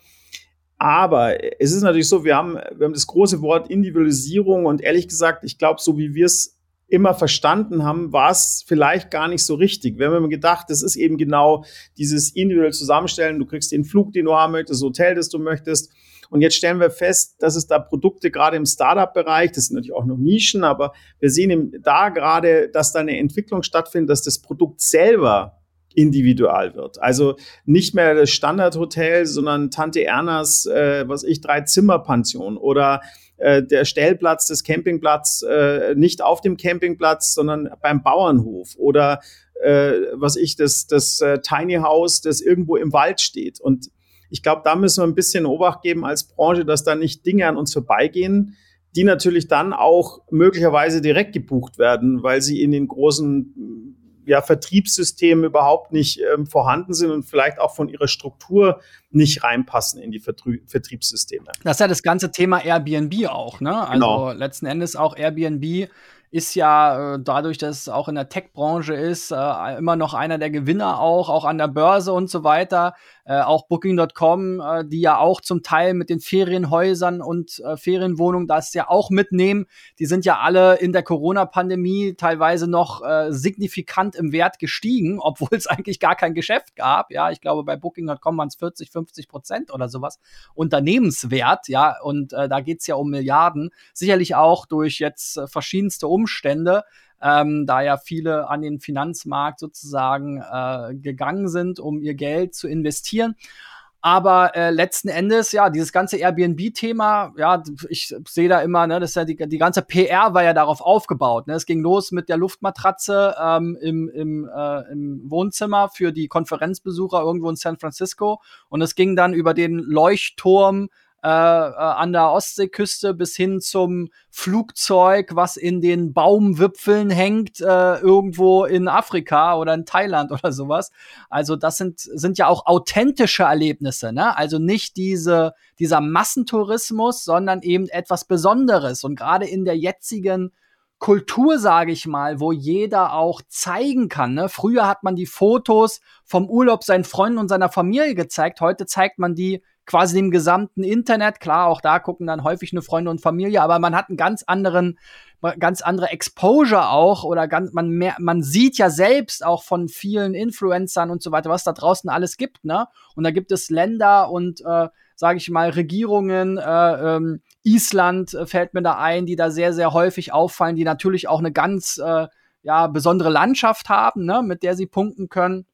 Aber es ist natürlich so, wir haben, wir haben das große Wort Individualisierung und ehrlich gesagt, ich glaube, so wie wir es immer verstanden haben, war es vielleicht gar nicht so richtig. Wir haben immer gedacht, das ist eben genau dieses individuelle Zusammenstellen. Du kriegst den Flug, den du haben möchtest, das Hotel, das du möchtest. Und jetzt stellen wir fest, dass es da Produkte gerade im Startup-Bereich, das sind natürlich auch noch Nischen, aber wir sehen da gerade, dass da eine Entwicklung stattfindet, dass das Produkt selber individual wird. Also nicht mehr das Standardhotel, sondern Tante Ernas, äh, was ich, drei Zimmerpension oder äh, der Stellplatz des Campingplatz äh, nicht auf dem Campingplatz, sondern beim Bauernhof oder äh, was ich, das, das äh, Tiny House, das irgendwo im Wald steht. Und ich glaube, da müssen wir ein bisschen Obacht geben als Branche, dass da nicht Dinge an uns vorbeigehen, die natürlich dann auch möglicherweise direkt gebucht werden, weil sie in den großen ja, Vertriebssystemen überhaupt nicht ähm, vorhanden sind und vielleicht auch von ihrer Struktur nicht reinpassen in die Vertrie Vertriebssysteme. Das ist ja das ganze Thema Airbnb auch, ne? Also genau. letzten Endes auch Airbnb ist ja äh, dadurch, dass es auch in der Tech-Branche ist, äh, immer noch einer der Gewinner auch, auch an der Börse und so weiter. Äh, auch Booking.com, äh, die ja auch zum Teil mit den Ferienhäusern und äh, Ferienwohnungen das ja auch mitnehmen. Die sind ja alle in der Corona-Pandemie teilweise noch äh, signifikant im Wert gestiegen, <laughs> obwohl es eigentlich gar kein Geschäft gab. Ja, ich glaube, bei Booking.com waren es 40, 50 Prozent oder sowas Unternehmenswert. Ja, und äh, da geht's ja um Milliarden. Sicherlich auch durch jetzt äh, verschiedenste Umstände ähm, da ja viele an den Finanzmarkt sozusagen äh, gegangen sind, um ihr Geld zu investieren. Aber äh, letzten Endes, ja, dieses ganze Airbnb-Thema, ja, ich sehe da immer, ne, das ist ja die, die ganze PR war ja darauf aufgebaut. Ne? Es ging los mit der Luftmatratze ähm, im, im, äh, im Wohnzimmer für die Konferenzbesucher irgendwo in San Francisco. Und es ging dann über den Leuchtturm äh, äh, an der Ostseeküste bis hin zum Flugzeug, was in den Baumwipfeln hängt, äh, irgendwo in Afrika oder in Thailand <laughs> oder sowas. Also das sind, sind ja auch authentische Erlebnisse, ne? Also nicht diese, dieser Massentourismus, sondern eben etwas Besonderes. Und gerade in der jetzigen Kultur, sage ich mal, wo jeder auch zeigen kann. Ne? Früher hat man die Fotos vom Urlaub seinen Freunden und seiner Familie gezeigt. Heute zeigt man die quasi dem gesamten Internet. Klar, auch da gucken dann häufig nur Freunde und Familie, aber man hat einen ganz anderen, ganz andere Exposure auch oder ganz, man mehr, man sieht ja selbst auch von vielen Influencern und so weiter, was da draußen alles gibt, ne? Und da gibt es Länder und äh, sage ich mal, Regierungen, äh, ähm, Island äh, fällt mir da ein, die da sehr, sehr häufig auffallen, die natürlich auch eine ganz äh, ja, besondere Landschaft haben, ne, mit der sie punkten können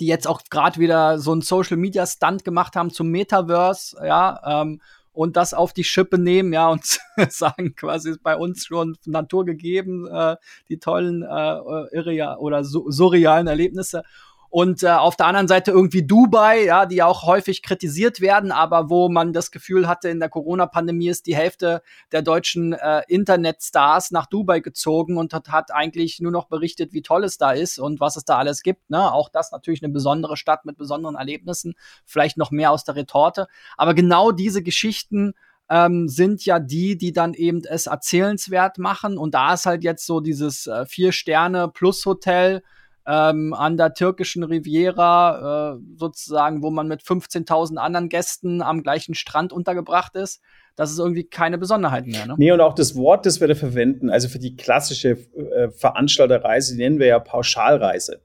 die jetzt auch gerade wieder so ein Social Media Stunt gemacht haben zum Metaverse, ja, ähm, und das auf die Schippe nehmen, ja, und <laughs> sagen quasi ist bei uns schon Natur gegeben, äh, die tollen äh, irreal oder surrealen Erlebnisse. Und äh, auf der anderen Seite irgendwie Dubai, ja, die ja auch häufig kritisiert werden, aber wo man das Gefühl hatte, in der Corona-Pandemie ist die Hälfte der deutschen äh, Internetstars nach Dubai gezogen und hat, hat eigentlich nur noch berichtet, wie toll es da ist und was es da alles gibt. Ne? Auch das natürlich eine besondere Stadt mit besonderen Erlebnissen, vielleicht noch mehr aus der Retorte. Aber genau diese Geschichten ähm, sind ja die, die dann eben es erzählenswert machen. Und da ist halt jetzt so dieses äh, Vier-Sterne-Plus-Hotel ähm, an der türkischen Riviera, äh, sozusagen, wo man mit 15.000 anderen Gästen am gleichen Strand untergebracht ist. Das ist irgendwie keine Besonderheit mehr. Ne? Nee, und auch das Wort, das wir da verwenden, also für die klassische äh, Veranstalterreise, die nennen wir ja Pauschalreise.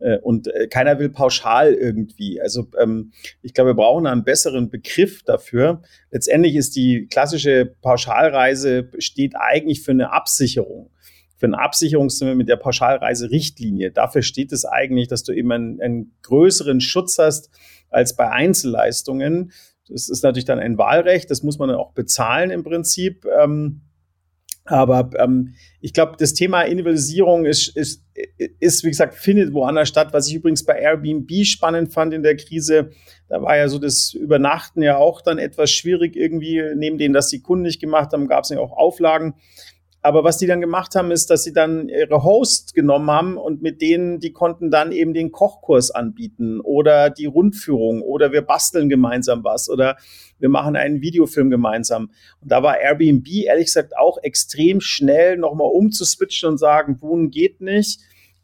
Äh, und äh, keiner will pauschal irgendwie. Also ähm, ich glaube, wir brauchen einen besseren Begriff dafür. Letztendlich ist die klassische Pauschalreise steht eigentlich für eine Absicherung für eine Absicherungssumme mit der Pauschalreiserichtlinie. Dafür steht es eigentlich, dass du eben einen, einen größeren Schutz hast als bei Einzelleistungen. Das ist natürlich dann ein Wahlrecht, das muss man dann auch bezahlen im Prinzip. Ähm, aber ähm, ich glaube, das Thema Individualisierung ist, ist, ist, wie gesagt, findet woanders statt. Was ich übrigens bei Airbnb spannend fand in der Krise, da war ja so das Übernachten ja auch dann etwas schwierig irgendwie, neben denen, dass die Kunden nicht gemacht haben, gab es ja auch Auflagen. Aber was die dann gemacht haben, ist, dass sie dann ihre Host genommen haben und mit denen, die konnten dann eben den Kochkurs anbieten oder die Rundführung oder wir basteln gemeinsam was oder wir machen einen Videofilm gemeinsam. Und da war Airbnb ehrlich gesagt auch extrem schnell nochmal umzuswitchen und sagen, Wohnen geht nicht.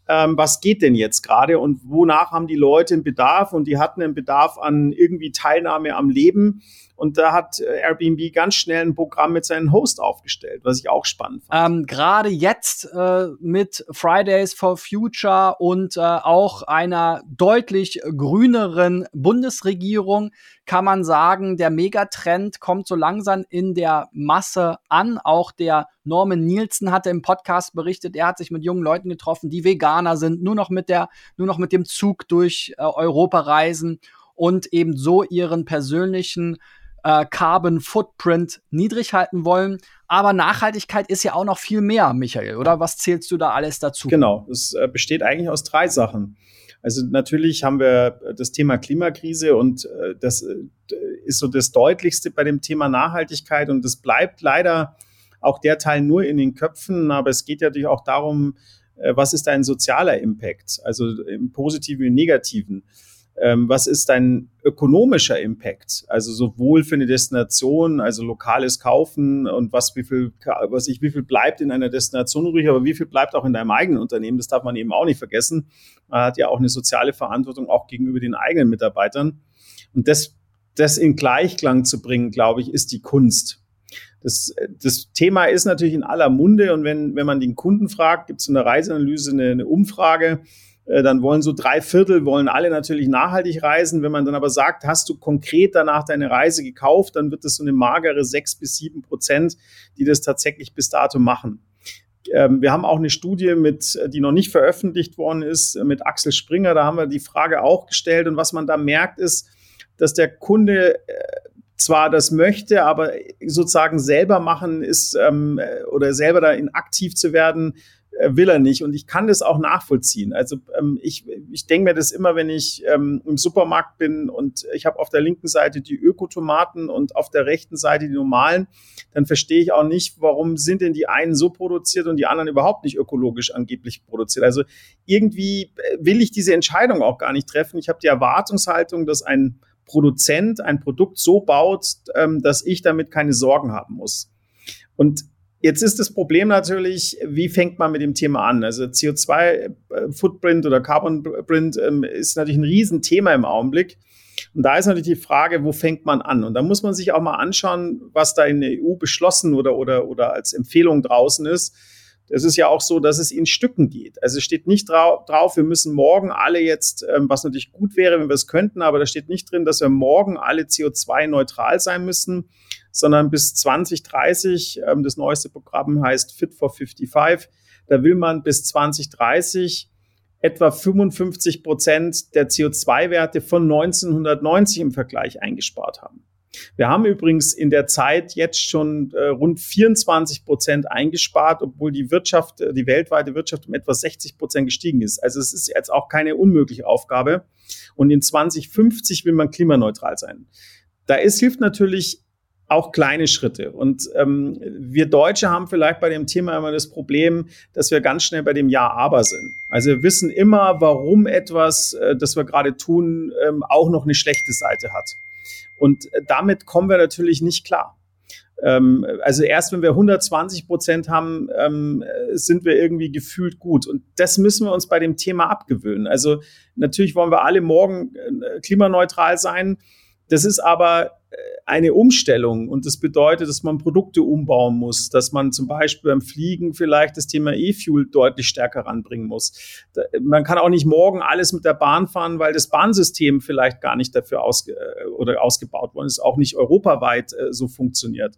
Ähm, was geht denn jetzt gerade und wonach haben die Leute einen Bedarf? Und die hatten einen Bedarf an irgendwie Teilnahme am Leben. Und da hat äh, Airbnb ganz schnell ein Programm mit seinen Host aufgestellt, was ich auch spannend fand. Ähm, Gerade jetzt äh, mit Fridays for Future und äh, auch einer deutlich grüneren Bundesregierung kann man sagen, der Megatrend kommt so langsam in der Masse an. Auch der Norman Nielsen hatte im Podcast berichtet, er hat sich mit jungen Leuten getroffen, die Veganer sind, nur noch mit der, nur noch mit dem Zug durch äh, Europa reisen und eben so ihren persönlichen äh, Carbon Footprint niedrig halten wollen. Aber Nachhaltigkeit ist ja auch noch viel mehr, Michael, oder? Was zählst du da alles dazu? Genau, es äh, besteht eigentlich aus drei Sachen. Also natürlich haben wir das Thema Klimakrise und äh, das äh, ist so das Deutlichste bei dem Thema Nachhaltigkeit und das bleibt leider auch der Teil nur in den Köpfen, aber es geht ja natürlich auch darum, äh, was ist ein sozialer Impact, also im positiven im negativen ähm, was ist dein ökonomischer Impact? Also sowohl für eine Destination, also lokales Kaufen und was, wie viel, was ich, wie viel bleibt in einer Destination übrig, aber wie viel bleibt auch in deinem eigenen Unternehmen? Das darf man eben auch nicht vergessen. Man hat ja auch eine soziale Verantwortung auch gegenüber den eigenen Mitarbeitern. Und das, das in Gleichklang zu bringen, glaube ich, ist die Kunst. Das, das Thema ist natürlich in aller Munde und wenn, wenn man den Kunden fragt, gibt es in der Reiseanalyse eine, eine Umfrage, dann wollen so drei Viertel, wollen alle natürlich nachhaltig reisen. Wenn man dann aber sagt, hast du konkret danach deine Reise gekauft, dann wird es so eine magere sechs bis sieben Prozent, die das tatsächlich bis dato machen. Ähm, wir haben auch eine Studie mit, die noch nicht veröffentlicht worden ist, mit Axel Springer. Da haben wir die Frage auch gestellt. Und was man da merkt, ist, dass der Kunde äh, zwar das möchte, aber sozusagen selber machen ist ähm, oder selber da in aktiv zu werden, äh, will er nicht. Und ich kann das auch nachvollziehen. Also ähm, ich, ich denke mir das immer, wenn ich ähm, im Supermarkt bin und ich habe auf der linken Seite die Ökotomaten und auf der rechten Seite die normalen, dann verstehe ich auch nicht, warum sind denn die einen so produziert und die anderen überhaupt nicht ökologisch angeblich produziert. Also irgendwie äh, will ich diese Entscheidung auch gar nicht treffen. Ich habe die Erwartungshaltung, dass ein Produzent ein Produkt so baut, ähm, dass ich damit keine Sorgen haben muss. Und Jetzt ist das Problem natürlich, wie fängt man mit dem Thema an? Also CO2-Footprint oder Carbon-Print ähm, ist natürlich ein Riesenthema im Augenblick. Und da ist natürlich die Frage, wo fängt man an? Und da muss man sich auch mal anschauen, was da in der EU beschlossen oder, oder, oder als Empfehlung draußen ist. Es ist ja auch so, dass es in Stücken geht. Also es steht nicht drau drauf, wir müssen morgen alle jetzt, ähm, was natürlich gut wäre, wenn wir es könnten, aber da steht nicht drin, dass wir morgen alle CO2-neutral sein müssen, sondern bis 2030, ähm, das neueste Programm heißt Fit for 55, da will man bis 2030 etwa 55 Prozent der CO2-Werte von 1990 im Vergleich eingespart haben. Wir haben übrigens in der Zeit jetzt schon äh, rund 24 Prozent eingespart, obwohl die Wirtschaft, äh, die weltweite Wirtschaft um etwa 60 Prozent gestiegen ist. Also es ist jetzt auch keine unmögliche Aufgabe. Und in 2050 will man klimaneutral sein. Da ist, hilft natürlich auch kleine Schritte. Und ähm, wir Deutsche haben vielleicht bei dem Thema immer das Problem, dass wir ganz schnell bei dem Ja, aber sind. Also wir wissen immer, warum etwas, äh, das wir gerade tun, ähm, auch noch eine schlechte Seite hat. Und äh, damit kommen wir natürlich nicht klar. Ähm, also erst wenn wir 120 Prozent haben, ähm, sind wir irgendwie gefühlt gut. Und das müssen wir uns bei dem Thema abgewöhnen. Also natürlich wollen wir alle morgen äh, klimaneutral sein. Das ist aber eine Umstellung und das bedeutet, dass man Produkte umbauen muss, dass man zum Beispiel beim Fliegen vielleicht das Thema E-Fuel deutlich stärker ranbringen muss. Man kann auch nicht morgen alles mit der Bahn fahren, weil das Bahnsystem vielleicht gar nicht dafür ausge oder ausgebaut worden ist, auch nicht europaweit äh, so funktioniert.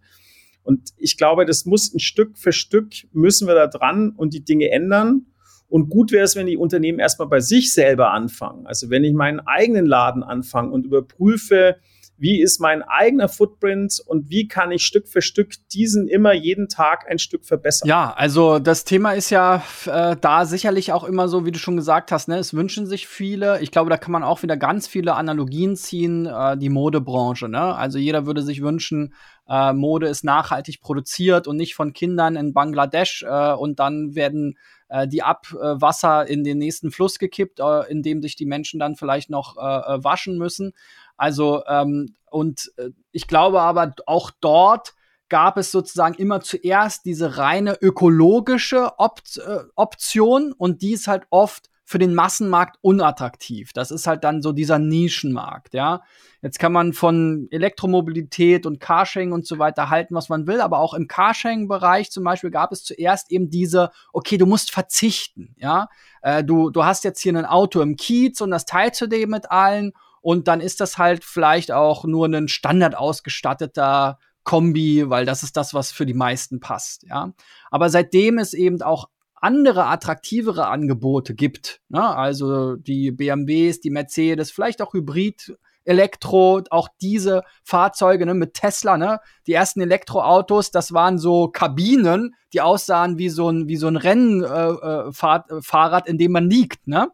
Und ich glaube, das muss ein Stück für Stück müssen wir da dran und die Dinge ändern. Und gut wäre es, wenn die Unternehmen erstmal bei sich selber anfangen. Also wenn ich meinen eigenen Laden anfange und überprüfe, wie ist mein eigener Footprint und wie kann ich Stück für Stück diesen immer jeden Tag ein Stück verbessern. Ja, also das Thema ist ja äh, da sicherlich auch immer so, wie du schon gesagt hast, ne, es wünschen sich viele. Ich glaube, da kann man auch wieder ganz viele Analogien ziehen, äh, die Modebranche. Ne? Also jeder würde sich wünschen, äh, Mode ist nachhaltig produziert und nicht von Kindern in Bangladesch äh, und dann werden äh, die Abwasser in den nächsten Fluss gekippt, äh, in dem sich die Menschen dann vielleicht noch äh, äh waschen müssen. Also, ähm, und äh, ich glaube aber auch dort gab es sozusagen immer zuerst diese reine ökologische äh, Option und die ist halt oft für den Massenmarkt unattraktiv. Das ist halt dann so dieser Nischenmarkt, ja. Jetzt kann man von Elektromobilität und Carsharing und so weiter halten, was man will, aber auch im Carsharing-Bereich zum Beispiel gab es zuerst eben diese, okay, du musst verzichten, ja. Äh, du, du hast jetzt hier ein Auto im Kiez und das teilst du dir mit allen und dann ist das halt vielleicht auch nur ein standard ausgestatteter Kombi, weil das ist das, was für die meisten passt, ja. Aber seitdem es eben auch andere attraktivere Angebote gibt, ne? also die BMWs, die Mercedes, vielleicht auch Hybrid, Elektro, auch diese Fahrzeuge ne, mit Tesla, ne, die ersten Elektroautos, das waren so Kabinen, die aussahen wie so ein wie so ein Rennfahrrad, äh, äh, in dem man liegt, ne?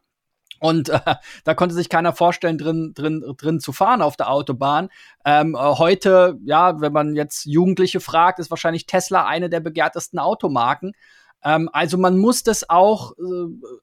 Und äh, <laughs> da konnte sich keiner vorstellen, drin, drin, drin zu fahren auf der Autobahn. Ähm, äh, heute, ja, wenn man jetzt Jugendliche fragt, ist wahrscheinlich Tesla eine der begehrtesten Automarken. Ähm, also man muss das auch äh,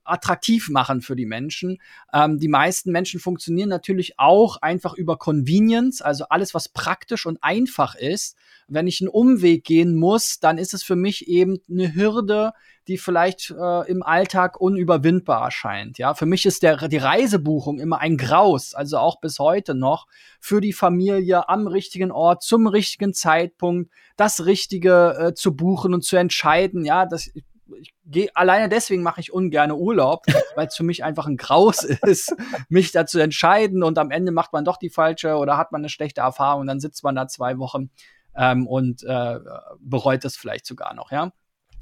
attraktiv machen für die Menschen. Ähm, die meisten Menschen funktionieren natürlich auch einfach über Convenience, also alles, was praktisch und einfach ist. Wenn ich einen Umweg gehen muss, dann ist es für mich eben eine Hürde, die vielleicht äh, im Alltag unüberwindbar erscheint. Ja, für mich ist der, die Reisebuchung immer ein Graus, also auch bis heute noch, für die Familie am richtigen Ort, zum richtigen Zeitpunkt, das Richtige äh, zu buchen und zu entscheiden. Ja, das, ich gehe alleine deswegen mache ich ungern Urlaub, <laughs> weil es für mich einfach ein Graus <laughs> ist, mich da zu entscheiden und am Ende macht man doch die falsche oder hat man eine schlechte Erfahrung dann sitzt man da zwei Wochen ähm, und äh, bereut das vielleicht sogar noch, ja.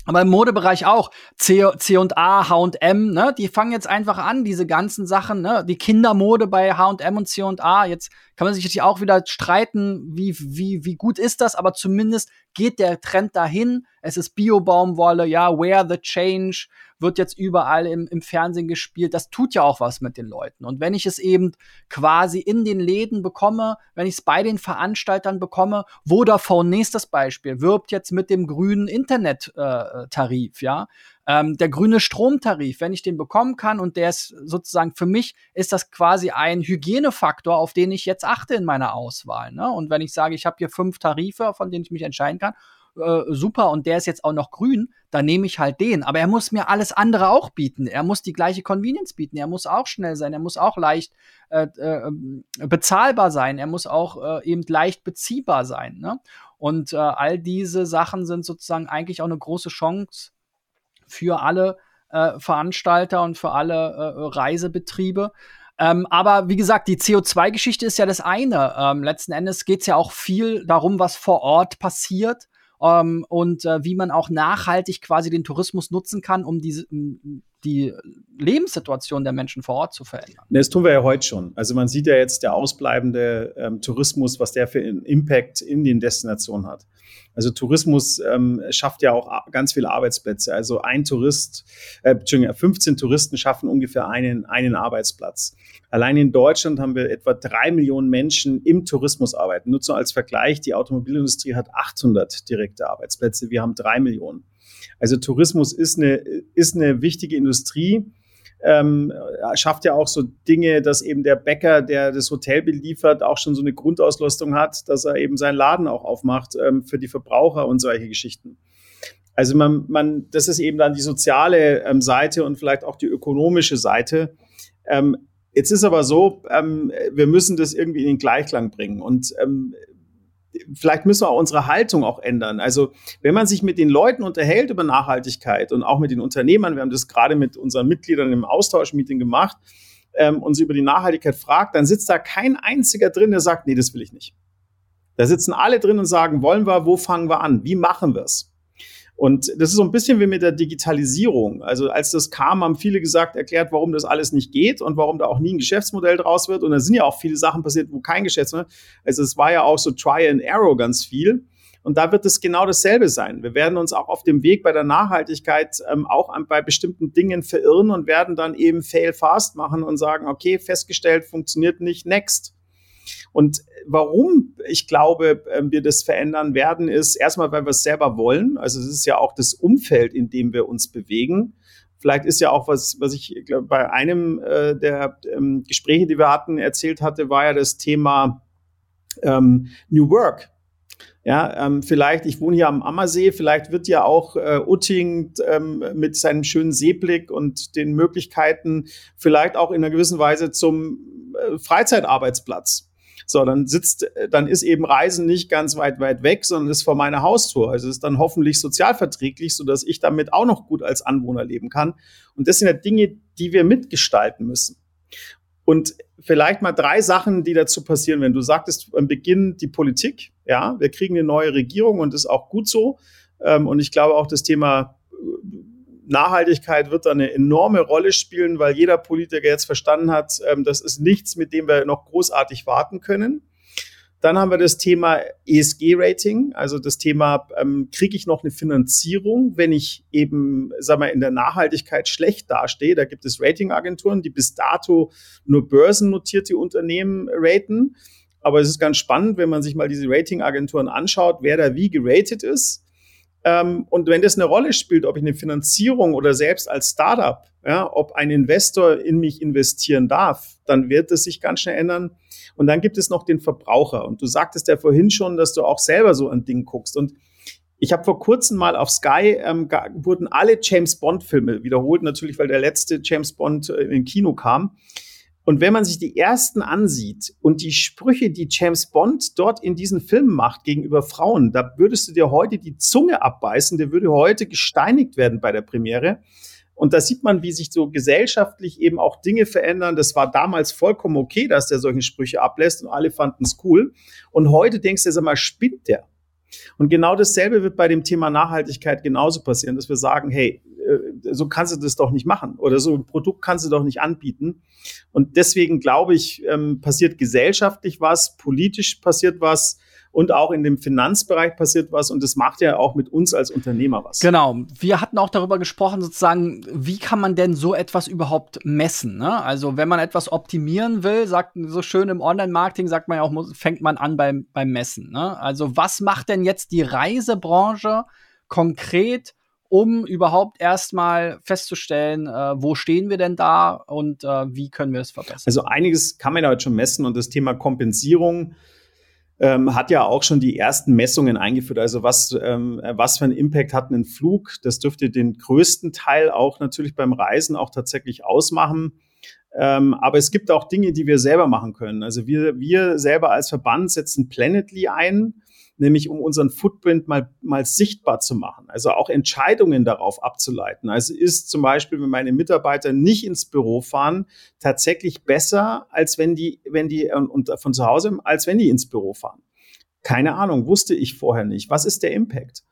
Aber im Modebereich auch. C, C und A, H&M, ne, die fangen jetzt einfach an, diese ganzen Sachen, ne, die Kindermode bei H&M und C und A. Jetzt kann man sich natürlich auch wieder streiten, wie, wie, wie gut ist das, aber zumindest geht der Trend dahin. Es ist Bio-Baumwolle, ja, Where the Change wird jetzt überall im, im Fernsehen gespielt. Das tut ja auch was mit den Leuten. Und wenn ich es eben quasi in den Läden bekomme, wenn ich es bei den Veranstaltern bekomme, Vodafone, nächstes Beispiel, wirbt jetzt mit dem grünen Internettarif, äh, ja. Ähm, der grüne Stromtarif, wenn ich den bekommen kann und der ist sozusagen für mich, ist das quasi ein Hygienefaktor, auf den ich jetzt achte in meiner Auswahl. Ne? Und wenn ich sage, ich habe hier fünf Tarife, von denen ich mich entscheiden kann, äh, super und der ist jetzt auch noch grün, dann nehme ich halt den. Aber er muss mir alles andere auch bieten. Er muss die gleiche Convenience bieten. Er muss auch schnell sein. Er muss auch leicht äh, äh, bezahlbar sein. Er muss auch äh, eben leicht beziehbar sein. Ne? Und äh, all diese Sachen sind sozusagen eigentlich auch eine große Chance für alle äh, Veranstalter und für alle Reisebetriebe. Ähm, aber wie gesagt, die CO2-Geschichte ist ja das eine. Ähm, letzten Endes geht es ja auch viel darum, was vor Ort passiert ähm, und äh, wie man auch nachhaltig quasi den Tourismus nutzen kann, um diese die Lebenssituation der Menschen vor Ort zu verändern. Das tun wir ja heute schon. Also man sieht ja jetzt der ausbleibende ähm, Tourismus, was der für einen Impact in den Destinationen hat. Also Tourismus ähm, schafft ja auch ganz viele Arbeitsplätze. Also ein Tourist, äh, Entschuldigung, 15 Touristen schaffen ungefähr einen, einen Arbeitsplatz. Allein in Deutschland haben wir etwa drei Millionen Menschen im Tourismus arbeiten. Nur so als Vergleich, die Automobilindustrie hat 800 direkte Arbeitsplätze. Wir haben drei Millionen. Also Tourismus ist eine, ist eine wichtige Industrie. Ähm, schafft ja auch so Dinge, dass eben der Bäcker, der das Hotel beliefert, auch schon so eine Grundauslastung hat, dass er eben seinen Laden auch aufmacht ähm, für die Verbraucher und solche Geschichten. Also man, man, das ist eben dann die soziale ähm, Seite und vielleicht auch die ökonomische Seite. Ähm, jetzt ist aber so, ähm, wir müssen das irgendwie in den Gleichklang bringen. Und ähm, vielleicht müssen wir auch unsere Haltung auch ändern. Also wenn man sich mit den Leuten unterhält über Nachhaltigkeit und auch mit den Unternehmern, wir haben das gerade mit unseren Mitgliedern im Austauschmeeting gemacht, ähm, und sie über die Nachhaltigkeit fragt, dann sitzt da kein einziger drin, der sagt, nee, das will ich nicht. Da sitzen alle drin und sagen, wollen wir, wo fangen wir an, wie machen wir es? Und das ist so ein bisschen wie mit der Digitalisierung. Also als das kam, haben viele gesagt, erklärt, warum das alles nicht geht und warum da auch nie ein Geschäftsmodell draus wird. Und da sind ja auch viele Sachen passiert, wo kein Geschäftsmodell. Also es war ja auch so Try and Arrow ganz viel. Und da wird es genau dasselbe sein. Wir werden uns auch auf dem Weg bei der Nachhaltigkeit ähm, auch an, bei bestimmten Dingen verirren und werden dann eben fail fast machen und sagen, okay, festgestellt, funktioniert nicht, next. Und warum ich glaube, ähm, wir das verändern werden, ist erstmal, weil wir es selber wollen. Also es ist ja auch das Umfeld, in dem wir uns bewegen. Vielleicht ist ja auch was, was ich glaub, bei einem äh, der ähm, Gespräche, die wir hatten, erzählt hatte, war ja das Thema ähm, New Work. Ja, ähm, vielleicht, ich wohne hier am Ammersee, vielleicht wird ja auch äh, Utting ähm, mit seinem schönen Seeblick und den Möglichkeiten vielleicht auch in einer gewissen Weise zum äh, Freizeitarbeitsplatz. So, dann sitzt, äh, dann ist eben Reisen nicht ganz weit, weit weg, sondern ist vor meiner Haustür. Also ist dann hoffentlich sozialverträglich, so dass ich damit auch noch gut als Anwohner leben kann. Und das sind ja Dinge, die wir mitgestalten müssen. Und vielleicht mal drei Sachen, die dazu passieren, wenn du sagtest am Beginn die Politik, ja, wir kriegen eine neue Regierung und ist auch gut so. Ähm, und ich glaube auch das Thema Nachhaltigkeit wird da eine enorme Rolle spielen, weil jeder Politiker jetzt verstanden hat, ähm, das ist nichts, mit dem wir noch großartig warten können. Dann haben wir das Thema ESG-Rating, also das Thema, ähm, kriege ich noch eine Finanzierung, wenn ich eben, sag mal, in der Nachhaltigkeit schlecht dastehe. Da gibt es Ratingagenturen, die bis dato nur börsennotierte Unternehmen raten. Aber es ist ganz spannend, wenn man sich mal diese Ratingagenturen anschaut, wer da wie geratet ist. Ähm, und wenn das eine Rolle spielt, ob ich eine Finanzierung oder selbst als Startup, ja, ob ein Investor in mich investieren darf, dann wird es sich ganz schnell ändern. Und dann gibt es noch den Verbraucher. Und du sagtest ja vorhin schon, dass du auch selber so ein Ding guckst. Und ich habe vor kurzem mal auf Sky ähm, wurden alle James Bond Filme wiederholt, natürlich, weil der letzte James Bond äh, in Kino kam. Und wenn man sich die ersten ansieht und die Sprüche, die James Bond dort in diesen Filmen macht gegenüber Frauen, da würdest du dir heute die Zunge abbeißen, der würde heute gesteinigt werden bei der Premiere. Und da sieht man, wie sich so gesellschaftlich eben auch Dinge verändern. Das war damals vollkommen okay, dass der solche Sprüche ablässt und alle fanden es cool. Und heute denkst du, sag mal, spinnt der? Und genau dasselbe wird bei dem Thema Nachhaltigkeit genauso passieren, dass wir sagen, hey, äh, so kannst du das doch nicht machen oder so ein Produkt kannst du doch nicht anbieten. Und deswegen glaube ich, ähm, passiert gesellschaftlich was, politisch passiert was, und auch in dem Finanzbereich passiert was und das macht ja auch mit uns als Unternehmer was. Genau. Wir hatten auch darüber gesprochen, sozusagen, wie kann man denn so etwas überhaupt messen? Ne? Also, wenn man etwas optimieren will, sagt so schön im Online-Marketing, sagt man ja auch, fängt man an beim, beim Messen. Ne? Also, was macht denn jetzt die Reisebranche konkret? um überhaupt erstmal festzustellen, äh, wo stehen wir denn da und äh, wie können wir es verbessern. Also einiges kann man ja heute schon messen und das Thema Kompensierung ähm, hat ja auch schon die ersten Messungen eingeführt. Also was, ähm, was für einen Impact hat ein Flug? Das dürfte den größten Teil auch natürlich beim Reisen auch tatsächlich ausmachen. Ähm, aber es gibt auch Dinge, die wir selber machen können. Also wir, wir selber als Verband setzen Planetly ein nämlich um unseren Footprint mal, mal sichtbar zu machen. Also auch Entscheidungen darauf abzuleiten. Also ist zum Beispiel, wenn meine Mitarbeiter nicht ins Büro fahren, tatsächlich besser, als wenn die, wenn die, und von zu Hause, als wenn die ins Büro fahren. Keine Ahnung, wusste ich vorher nicht. Was ist der Impact?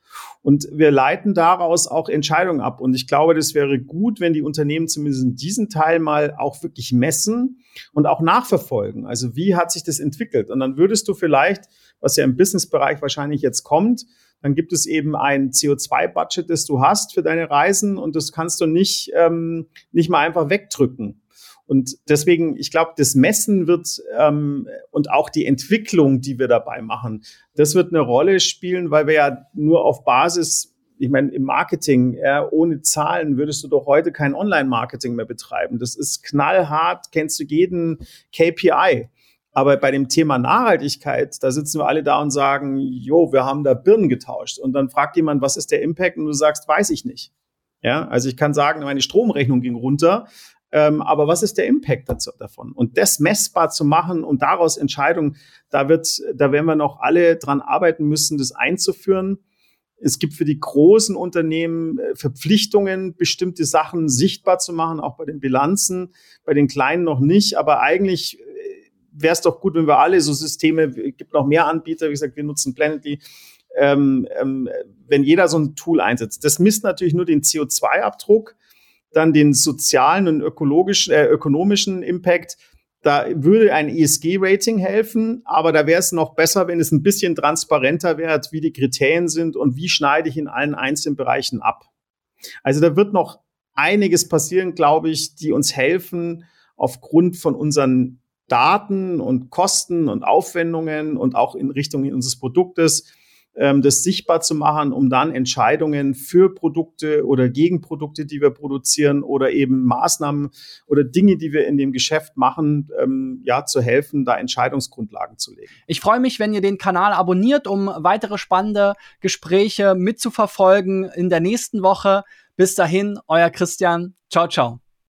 Und wir leiten daraus auch Entscheidungen ab. Und ich glaube, das wäre gut, wenn die Unternehmen zumindest diesen Teil mal auch wirklich messen und auch nachverfolgen. Also wie hat sich das entwickelt? Und dann würdest du vielleicht was ja im Businessbereich wahrscheinlich jetzt kommt. Dann gibt es eben ein CO2-Budget, das du hast für deine Reisen und das kannst du nicht, ähm, nicht mal einfach wegdrücken. Und deswegen, ich glaube, das Messen wird ähm, und auch die Entwicklung, die wir dabei machen, das wird eine Rolle spielen, weil wir ja nur auf Basis, ich meine, im Marketing, ja, ohne Zahlen würdest du doch heute kein Online-Marketing mehr betreiben. Das ist knallhart, kennst du jeden KPI. Aber bei dem Thema Nachhaltigkeit, da sitzen wir alle da und sagen, jo, wir haben da Birnen getauscht. Und dann fragt jemand, was ist der Impact? Und du sagst, weiß ich nicht. Ja, also ich kann sagen, meine Stromrechnung ging runter. Ähm, aber was ist der Impact dazu, davon? Und das messbar zu machen und daraus Entscheidungen, da wird, da werden wir noch alle dran arbeiten müssen, das einzuführen. Es gibt für die großen Unternehmen äh, Verpflichtungen, bestimmte Sachen sichtbar zu machen, auch bei den Bilanzen, bei den kleinen noch nicht. Aber eigentlich äh, wäre es doch gut, wenn wir alle so Systeme, es gibt noch mehr Anbieter, wie gesagt, wir nutzen Planetly, ähm, ähm, wenn jeder so ein Tool einsetzt. Das misst natürlich nur den CO2-Abdruck, dann den sozialen und ökologischen, äh, ökonomischen Impact. Da würde ein ESG-Rating helfen, aber da wäre es noch besser, wenn es ein bisschen transparenter wäre, wie die Kriterien sind und wie schneide ich in allen einzelnen Bereichen ab. Also da wird noch einiges passieren, glaube ich, die uns helfen, aufgrund von unseren Daten und Kosten und Aufwendungen und auch in Richtung unseres Produktes ähm, das sichtbar zu machen, um dann Entscheidungen für Produkte oder gegen Produkte, die wir produzieren oder eben Maßnahmen oder Dinge, die wir in dem Geschäft machen, ähm, ja, zu helfen, da Entscheidungsgrundlagen zu legen. Ich freue mich, wenn ihr den Kanal abonniert, um weitere spannende Gespräche mitzuverfolgen in der nächsten Woche. Bis dahin, euer Christian. Ciao, ciao.